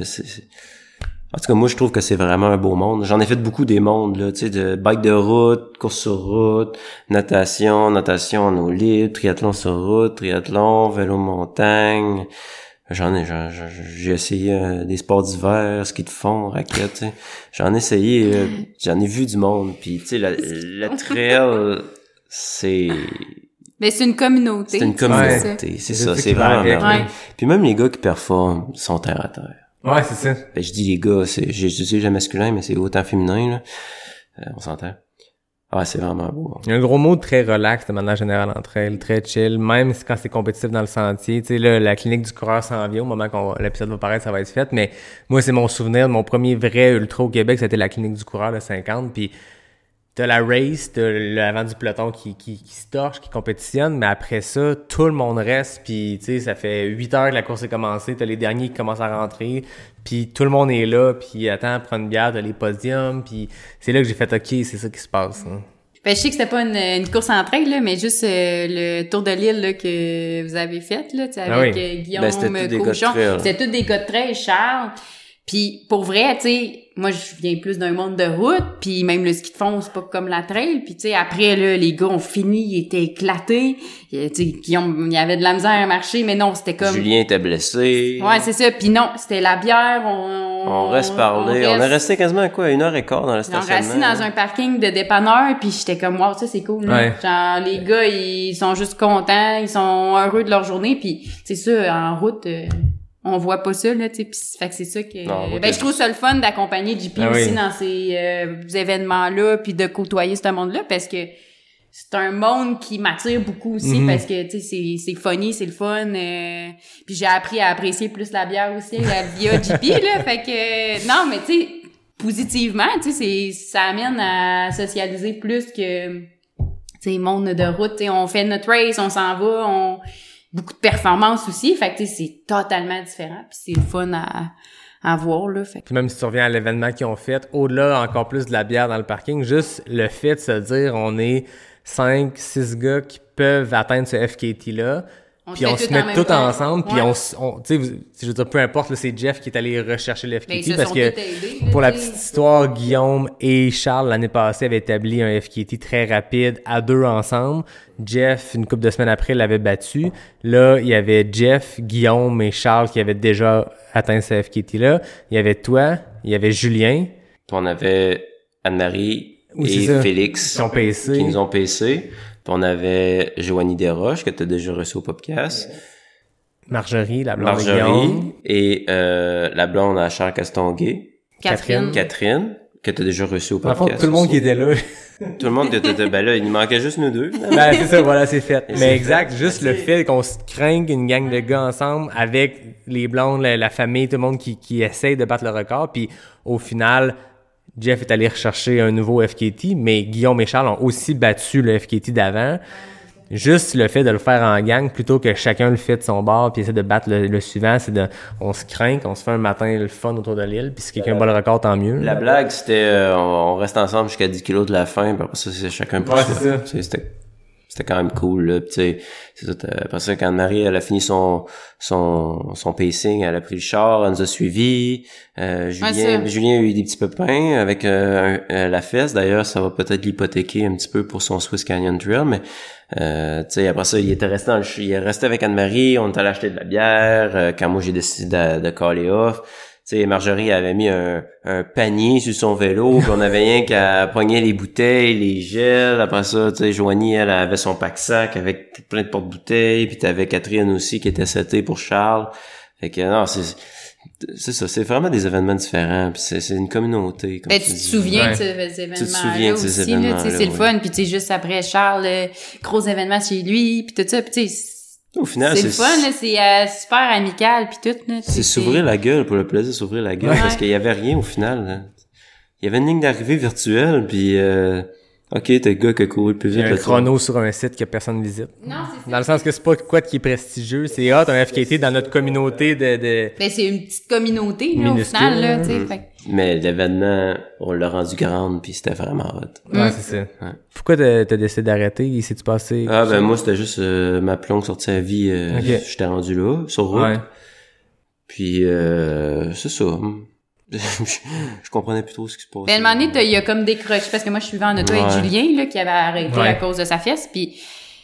En tout cas, moi, je trouve que c'est vraiment un beau monde. J'en ai fait beaucoup des mondes, là, tu sais, de bike de route, course sur route, natation, natation en eau libre, triathlon sur route, triathlon, vélo montagne. J'en ai, j'ai essayé euh, des sports d'hiver, ski de fond, raquettes, tu sais. J'en ai essayé, euh, j'en ai vu du monde. Puis, tu sais, la, la trail, c'est, Mais c'est une communauté. c'est une communauté. C'est ça, c'est vraiment. Puis même les gars qui performent sont terre à terre. Ouais, c'est ça. Ben, je dis les gars, c'est, j'ai utilisé le masculin, mais c'est autant féminin, là. Euh, on s'entend. Ah, c'est vraiment beau. Il y a un gros mot très relax de manière générale entre elles, très chill, même quand c'est compétitif dans le sentier. Tu sais, là, la clinique du coureur s'en vient au moment qu'on l'épisode va paraître, ça va être fait. Mais moi, c'est mon souvenir de mon premier vrai ultra au Québec, c'était la clinique du coureur, le 50. Puis t'as la race, t'as l'avant du peloton qui, qui, qui se torche, qui compétitionne, mais après ça, tout le monde reste, puis tu sais, ça fait 8 heures que la course est commencée, t'as les derniers qui commencent à rentrer, puis tout le monde est là, puis attends, prends une bière, t'as les podiums, puis c'est là que j'ai fait « OK, c'est ça qui se passe. hein. Ben, je sais que c'était pas une, une course en trail, là, mais juste euh, le tour de l'île là, que vous avez fait, là, tu sais, Ah avec oui. euh, Guillaume Ben, Cochon. trail. C'était tous des gars de trail, Charles. Puis pour vrai, tu sais, moi je viens plus d'un monde de route, puis même le ski de fond, c'est pas comme la trail. Puis tu sais, après là, les gars ont fini, ils étaient éclatés. Et, Tu sais, il y avait de la misère à marcher, mais non, c'était comme... Julien était blessé. Ouais, c'est ça. Puis non, c'était la bière, on... On reste parler. On, est resté quasiment quoi, une heure et quart dans le on stationnement. resté dans un parking de dépanneur, puis j'étais comme wow, ça c'est cool. là. Ouais. Genre les gars, ils sont juste contents, ils sont heureux de leur journée, puis c'est ça en route euh, on voit pas ça là, tu sais, fait que c'est ça que Non, ben je trouve ça le fun d'accompagner JP Ah aussi oui. dans ces euh, événements là, puis de côtoyer ce monde là parce que c'est un monde qui m'attire beaucoup aussi Mhm. parce que tu sais c'est c'est funny, c'est le fun. euh, puis j'ai appris à apprécier plus la bière aussi la via JP là, fait que non mais tu sais positivement, tu sais c'est ça amène à socialiser plus que tu sais monde de route, tu sais on fait notre race, on s'en va, on beaucoup de performances aussi, fait que c'est totalement différent puis c'est le fun à à voir là, fait Puis même si tu reviens à l'événement qu'ils ont fait, au-delà encore plus de la bière dans le parking, juste le fait de se dire on est 5, 6 gars qui peuvent atteindre ce FKT-là, On puis on se met tout temps. ensemble, puis Ouais. on, on tu sais, je veux dire, peu importe, là, c'est Jeff qui est allé rechercher le ben, FKT, se parce que aidés, pour la petite histoire, Guillaume et Charles, l'année passée, avaient établi un FKT très rapide à deux ensemble. Jeff, une couple de semaines après, l'avait battu. Là, il y avait Jeff, Guillaume et Charles qui avaient déjà atteint ce FKT-là. Il y avait toi, il y avait Julien, Puis on avait Anne-Marie Oui, et. Félix qui ont PC. qui nous ont PC. Puis on avait Joanie Desroches que tu as déjà reçu au podcast. Marjorie, la blonde de Guillaume. Marjorie et euh, la blonde à Charles Castonguay. Catherine. Catherine que tu as déjà reçu au podcast. fond, tout le monde qui était là. Tout le monde qui était ben là, il nous manquait juste nous deux. ben, c'est ça, voilà, c'est fait. Et Mais exact, juste le fait qu'on se craigne une gang de gars ensemble avec les blondes, la, la famille, tout le monde qui, qui essaye de battre le record. Puis au final, Jeff est allé rechercher un nouveau FKT, mais Guillaume et Charles ont aussi battu le FKT d'avant. Juste le fait de le faire en gang plutôt que chacun le fait de son bord puis essaie de battre le, le suivant, c'est de on se craint, on se fait un matin le fun autour de l'île, puis si quelqu'un bat le record, tant mieux. La blague, c'était euh, on, on reste ensemble jusqu'à 10 kilos de la fin, puis après ça, c'est chacun pour Ouais, soi. c'est ça. C'était c'était quand même cool, là. Tu sais, après ça, quand Marie, elle a fini son, son, son pacing, elle a pris le char, elle nous a suivis. Euh, Julien. Julien a eu des petits pépins avec euh, un- euh, la fesse. D'ailleurs, ça va peut-être l'hypothéquer un petit peu pour son Swiss Canyon Trail, mais euh, tu sais, après ça, il était resté dans le il est resté avec Anne-Marie, on est allé acheter de la bière, euh, quand moi j'ai décidé de, de caller off. Tu sais, Marjorie avait mis un, un panier sur son vélo, puis on avait rien qu'à pogner les bouteilles, les gels. Après ça, tu sais, Joanie, elle avait son pack-sac avec plein de porte-bouteilles, puis t'avais Catherine aussi qui était setée pour Charles. Fait que non, c'est c'est ça, c'est vraiment des événements différents, puis c'est c'est une communauté. Comme Ben, tu te souviens Ouais. de ces événements souviens de ces aussi, tu événements-là, c'est le fun. Puis tu sais, juste après, Charles, euh, gros événement chez lui, puis tout ça, puis tu sais, Au final, c'est fun, là, c'est euh, super amical, puis tout. C'est s'ouvrir la gueule pour le plaisir de s'ouvrir la gueule Ouais. parce qu'il y avait rien au final. là. Il y avait une ligne d'arrivée virtuelle puis euh, OK, t'as le gars qui a couru le plus Il y vite. a un chrono sur un site que personne visite. Non, c'est Dans le sens que c'est pas quoi qui est prestigieux, c'est hot un FKT dans notre communauté de, de... Ben, c'est une petite communauté, là, au final, là, là. tu sais. Mm. fait Mais l'événement, on l'a rendu grande puis c'était vraiment hot. Ouais, c'est ça. Pourquoi t'as t'as décidé d'arrêter? Il s'est-tu passé? Ah ben moi c'était juste euh, ma plonge sortie à vie, euh, Ok. j'étais rendu là sur route. Ouais. Puis euh, c'est ça. Je, comprenais plus trop ce qui se passait. Ben, à un moment donné, t'as- il y a comme décroché, parce que moi, je suivais en auto avec Ouais. Julien, là, qui avait arrêté Ouais. à cause de sa fesse, puis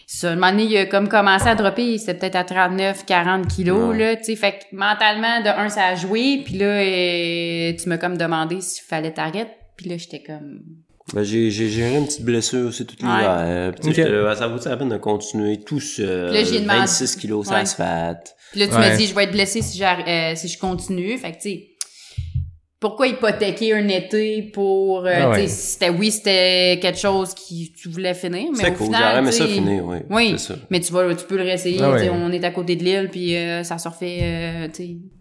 ça, à un moment donné, il a comme commencé à dropper, c'était peut-être à 39, 40 kilos, Ouais. là, tu sais, fait que mentalement, de un, ça a joué, puis là, euh, tu m'as comme demandé s'il fallait t'arrêter, puis là, j'étais comme... Ben, j'ai j'ai géré une petite blessure aussi toute l'hiver. Puis, tu sais, Ok. j'étais là, ça vaut la peine de continuer tout seul? Puis là, j'ai demandé- 26 kilos sur Ouais. l'asphalte. Puis là, tu Ouais. m'as dit, je vais être blessée si, euh, si je continue. Fait que, tu sais, pourquoi hypothéquer un été pour... euh, Ah ouais. c'était, oui, c'était quelque chose qui tu voulais finir, mais au cool, final, j'aurais aimé tu ça finir, oui. Oui, C'est ça. mais tu vas, tu peux le réessayer. Ah ouais. On est à côté de l'île, puis euh, ça se refait, euh, un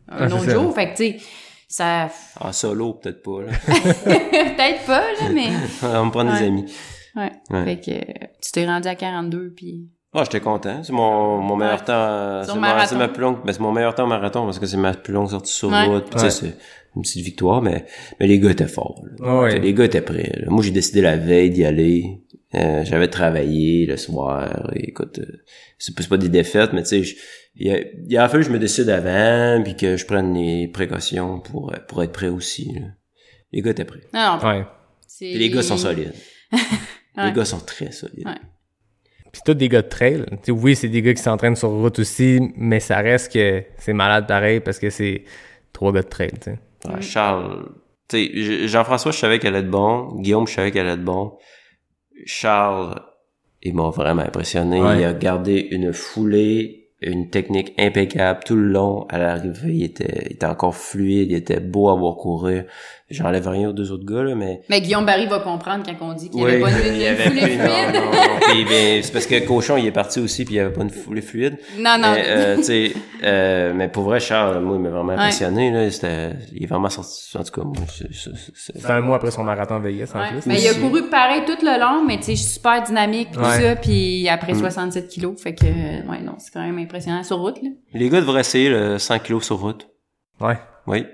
Ah, c'est autre ça. jour. Fait que, tu sais, ça... En solo, peut-être pas, là. Peut-être pas, là, mais... On me prend des Ouais. amis. Ouais. Ouais. Fait que euh, tu t'es rendu à 42, puis... Ah, j'étais content. C'est mon, mon meilleur Ouais. temps. C'est ma, ma plus longue, ben, c'est mon meilleur temps au marathon parce que c'est ma plus longue sortie sur Ouais. route. Ouais. c'est une petite victoire, mais, mais les gars étaient forts. là. Ah Les gars étaient prêts. là. Moi, j'ai décidé la veille d'y aller. Euh, j'avais travaillé le soir. Et écoute, euh, c'est pas, c'est pas des défaites, mais tu sais, je- il a, il a fallu que je me décide avant, puis que je prenne les précautions pour, pour être prêt aussi. là. Les gars étaient prêts. Non, non, Ouais. c'est... Puis les gars sont solides. Ouais. Les gars sont très solides. Puis tous des gars de trail. Tu sais, oui, c'est des gars qui s'entraînent sur route aussi, mais ça reste que c'est malade pareil parce que c'est trois gars de trail, tu sais. Ouais, Charles, tu sais, J- Jean-François, je savais qu'elle allait être bon. Guillaume, je savais qu'elle allait être bon. Charles, il m'a vraiment impressionné. Ouais. Il a gardé une foulée une technique impeccable tout le long. À l'arrivée, il était, il était encore fluide, il était beau à voir courir. J'enlève rien aux deux autres gars, là, mais... Mais Guillaume Barry va comprendre quand on dit qu'il n'y Oui, avait pas il y avait foulée plus, fluide. non, non. Puis, ben, c'est parce que Cochon, il est parti aussi, puis il y avait pas une foulée fluide. Non, non. Mais, euh, tu sais, euh, mais pour vrai, Charles, moi, il m'a vraiment impressionné, là. C'était, il est vraiment sorti, en tout cas, moi, c'est, un mois après son marathon Vegas, en Ouais. plus. Mais il a couru pareil tout le long, mais tu sais, super dynamique, tout Ouais. ça, puis après Mm. 67 kilos, fait que, ouais, non, c'est quand même impressionnant sur route, là. Les gars devraient essayer le 100 kilos sur route. Ouais. Oui.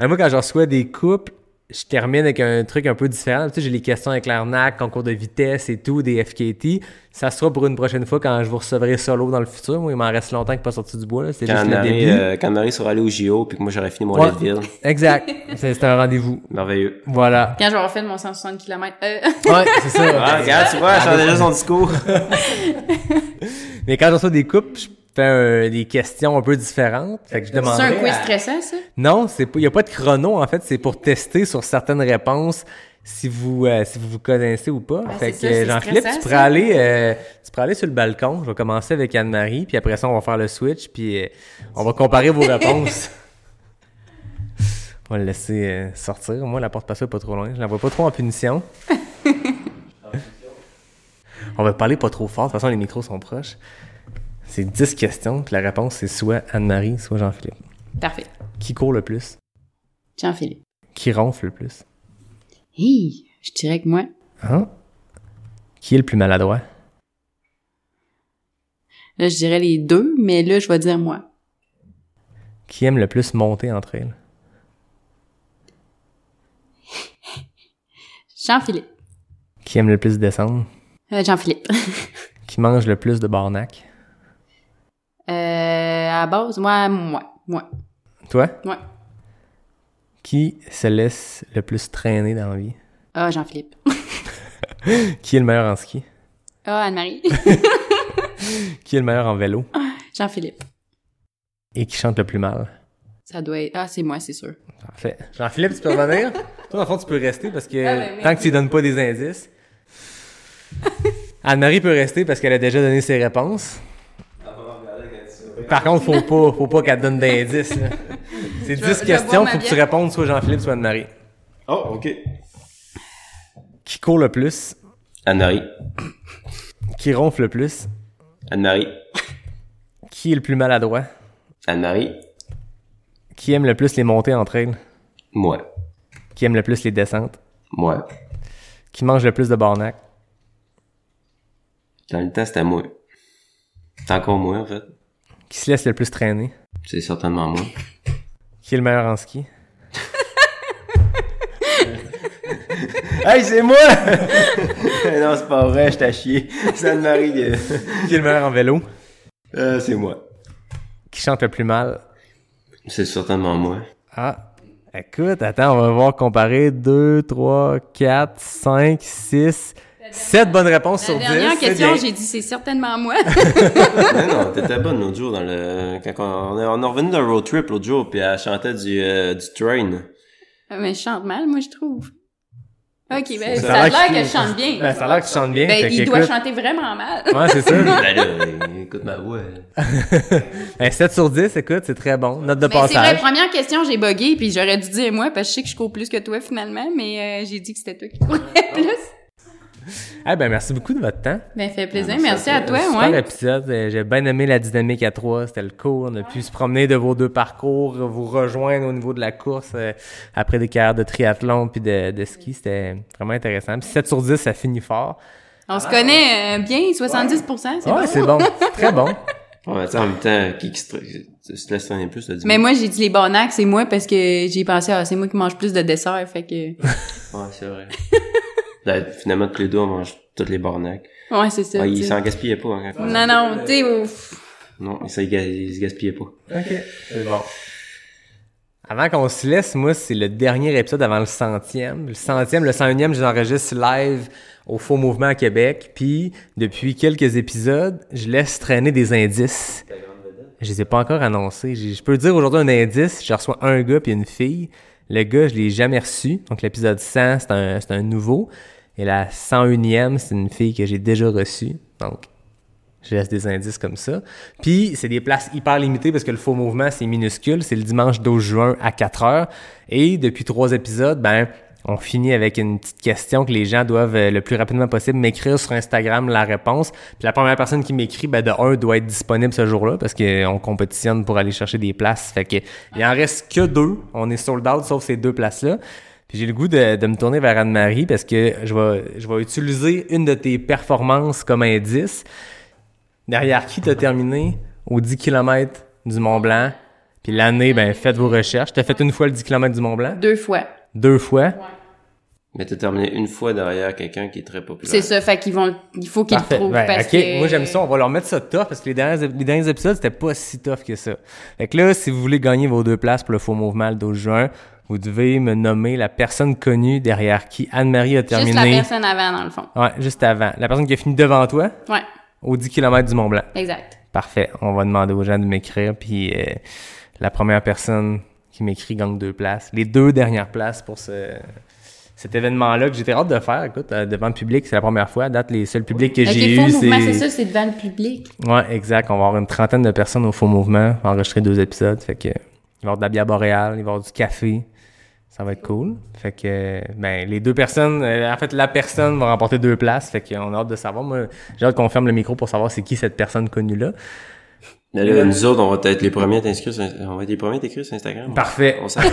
Euh, Moi, quand je reçois des couples, je termine avec un truc un peu différent. Tu sais, j'ai les questions avec l'arnaque, concours de vitesse et tout, des FKT. Ça sera pour une prochaine fois quand je vous recevrai solo dans le futur. Moi, il m'en reste longtemps que pas sorti du bois. là. C'est Quand juste le Marie, début. euh, quand Marie sera allée au JO, puis que moi, j'aurais fini mon Ouais. Leadville. Exact. C'est c'est un rendez-vous. Merveilleux. Voilà. Quand avoir fait mon 160 km, euh, Ouais, c'est ça. Ah, regarde, tu vois, elle change déjà son discours. Mais quand je reçois des couples, je fais un- des questions un peu différentes. Fait que je c'est un quiz à- stressant, ça? Non, c'est pas, y a pas de chrono en fait, c'est pour tester sur certaines réponses si vous euh, si vous vous connaissez ou pas. fait c'est que Jean-Philippe, tu pourrais aller euh, tu pourrais aller sur le balcon. Je vais commencer avec Anne-Marie, puis après ça on va faire le switch, puis euh, on va comparer vos réponses. on va le laisser euh, sortir. Moi, la porte passée pas trop loin. Je la vois pas trop en punition. on va parler pas trop fort. De toute façon, les micros sont proches. C'est 10 questions, puis la réponse c'est soit Anne-Marie, soit Jean-Philippe. Parfait. Qui court le plus? Jean-Philippe. Qui ronfle le plus? Hi, je dirais que moi, Hein? Qui est le plus maladroit? là, je dirais les deux, mais là, je vais dire moi. Qui aime le plus monter entre elles? Jean-Philippe. Qui aime le plus descendre? Euh, Jean-Philippe. Qui mange le plus de barnac? Euh, à base, moi, moi, moi. Toi? Ouais. Qui se laisse le plus traîner dans la vie? Ah, Jean-Philippe. Qui est le meilleur en ski? Ah, Anne-Marie. Qui est le meilleur en vélo? Jean-Philippe. Et qui chante le plus mal? Ça doit être... Ah, c'est moi, c'est sûr. Parfait. Jean-Philippe, tu peux revenir? Toi, dans le fond, tu peux rester parce que Ah, ben oui. tant que tu lui donnes pas des indices. Anne-Marie peut rester parce qu'elle a déjà donné ses réponses. Par contre, faut pas, faut pas qu'elle te donne d'indices. là. C'est Je 10 vais- je vais questions, faut que tu répondes soit Jean-Philippe, soit Anne-Marie. Oh, ok. Qui court le plus? Anne-Marie. Qui ronfle le plus? Anne-Marie. Qui est le plus maladroit? Anne-Marie. Qui aime le plus les montées entre elles? Moi. Qui aime le plus les descentes? Moi. Qui mange le plus de barnac? Dans le temps, c'était moi. C'est encore moi, en fait. Qui se laisse le plus traîner? C'est certainement moi. Qui est le meilleur en ski? hey, c'est moi! non, c'est pas vrai, je t'ai chié. C'est Anne-Marie. Qui est le meilleur en vélo? euh, c'est moi. Qui chante le plus mal? C'est certainement moi. Ah, écoute, attends, on va voir comparer 2, 3, 4, 5, 6, 7 bonnes réponses sur La 10. dernière c'est question, j'ai dit c'est certainement moi. non, non, t'étais bonne l'autre jour dans le... Quand on, on est, revenu d'un road trip l'autre jour, puis elle chantait du, euh, du train. Mais je chante mal, moi, je trouve. Ok, ben, Ça ça, a l'air que je chante bien. Ben, ça a l'air que tu chantes bien. Ben, il doit écoute- chanter vraiment mal. Ouais, c'est ça. Ben là, écoute ma voix. Ben, 7 sur 10, écoute, c'est très bon. Note de Mais c'est vrai, passage. première question, j'ai bugué, puis j'aurais dû dire moi, parce que je sais que je cours plus que toi, finalement, mais euh, j'ai dit que c'était toi qui courais plus. Eh ben, merci beaucoup de votre temps. Ben, fait plaisir. merci Merci à à toi. Super ouais. épisode. Euh, J'ai bien aimé la dynamique à trois. C'était le cool. On a pu se promener de vos deux parcours, vous rejoindre au niveau de la course euh, après des carrières de triathlon puis de, de ski. C'était vraiment intéressant. Puis 7 sur 10, ça finit fort. On se connaît euh, bien, 70%, c'est Ouais, bon? c'est bon. Très bon. Ouais, tu sais, en même temps, qui, qui se, laisse traîner plus. Mais moi, j'ai dit les barnacs, c'est moi parce que j'ai pensé, ah, c'est moi qui mange plus de dessert, fait que... Ouais, c'est vrai. Ben, finalement, tous les deux, on mange toutes les barnacs. Ouais, c'est ça. Ouais, tu il s'en gaspillait pas. Hein, quand- Non, non, tu sais, ouf. Non, il, s'en- il se gaspillait pas. OK. C'est bon. Avant qu'on se laisse, moi, c'est le dernier épisode avant le centième. Le centième, le 101e, je l'enregistre live au Faux Mouvement à Québec. Puis, depuis quelques épisodes, je laisse traîner des indices. Je les ai pas encore annoncés. Je peux dire aujourd'hui un indice. Je reçois un gars puis une fille. Le gars, je l'ai jamais reçu. Donc, l'épisode 100, c'est un, c'est un nouveau. Et la 101e, c'est une fille que j'ai déjà reçue. Donc, Je laisse des indices comme ça. Puis, c'est des places hyper limitées parce que le faux mouvement, c'est minuscule. C'est le dimanche 12 juin à 4 heures. Et depuis trois épisodes, ben, on finit avec une petite question que les gens doivent euh, le plus rapidement possible m'écrire sur Instagram la réponse. Puis la première personne qui m'écrit, ben de un, doit être disponible ce jour-là parce qu'on compétitionne pour aller chercher des places. Fait que il en reste que deux. On est sold out sauf ces deux places-là. Puis j'ai le goût de, de me tourner vers Anne-Marie parce que je vais, je vais utiliser une de tes performances comme indice. Derrière qui t'as terminé aux 10 km du Mont Blanc. Puis l'année, ben faites vos recherches. T'as fait une fois le 10 km du Mont Blanc? Deux fois. Deux fois? Mais t'as terminé une fois derrière quelqu'un qui est très populaire. C'est ça, fait qu'ils vont, il faut qu'ils le trouvent Ouais, parce ok, que... moi j'aime ça, on va leur mettre ça tough parce que les derniers, les derniers épisodes c'était pas si tough que ça. Fait que là, si vous voulez gagner vos deux places pour le faux mouvement le 12 juin, vous devez me nommer la personne connue derrière qui Anne-Marie a Juste la terminé. personne avant, dans le fond. Ouais, juste avant. La personne qui a fini devant toi? Ouais, au 10 km du Mont Blanc. exact. Parfait. On va demander aux gens de m'écrire puis euh, la première personne qui m'écrit gagne deux places. Les deux dernières places pour ce cet événement-là que j'étais hâte de faire, écoute, euh, devant le public, c'est la première fois. À date, les seuls publics que j'ai eu, c'est c'est ça, c'est devant le public. Ouais, exact. On va avoir une trentaine de personnes au faux mouvement, on va enregistrer deux épisodes. Fait que, il va y avoir de la bière boréale, il va y avoir du café. Ça va être cool. Fait que, ben, les deux personnes, euh, en fait, la personne va remporter deux places. Fait qu'on a hâte de savoir. Moi, j'ai hâte qu'on ferme le micro pour savoir c'est qui cette personne connue-là. Mais là, nous autres, on va être les premiers à t'inscrire sur, on va être les premiers à t'écrire sur Instagram. Parfait. On s'en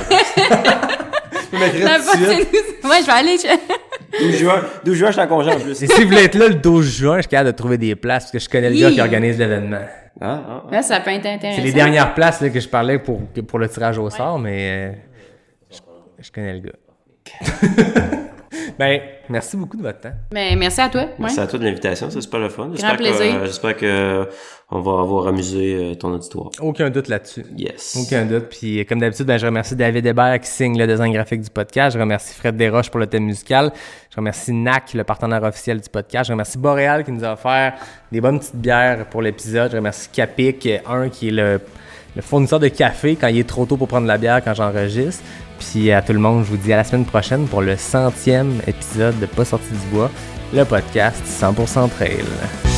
Ouais, je vais aller. je- 12 juin, 12 juin, je suis en congé en plus. Et si vous voulez être là le 12 juin, je suis capable de trouver des places parce que je connais le gars qui organise l'événement. Ah, ah, ah. Là, ça peut être intéressant. C'est les dernières places là, que je parlais pour, pour le tirage au sort, mais euh, je, connais le gars. ben, merci beaucoup de votre temps. Mais merci à toi. Ouais. Merci à toi de l'invitation, c'est super le fun. J'espère que, plaisir. euh, j'espère que on va avoir amusé euh, ton auditoire. Aucun doute là-dessus. Yes. Aucun doute. Puis euh, comme d'habitude, ben, je remercie David Hébert qui signe le design graphique du podcast. Je remercie Fred Desroches pour le thème musical. Je remercie NAC, le partenaire officiel du podcast. Je remercie Boréal qui nous a offert des bonnes petites bières pour l'épisode. Je remercie Capic, euh, un qui est le, le fournisseur de café quand il est trop tôt pour prendre la bière quand j'enregistre. Puis à tout le monde, je vous dis à la semaine prochaine pour le centième épisode de Pas sorti du bois, le podcast 100% trail.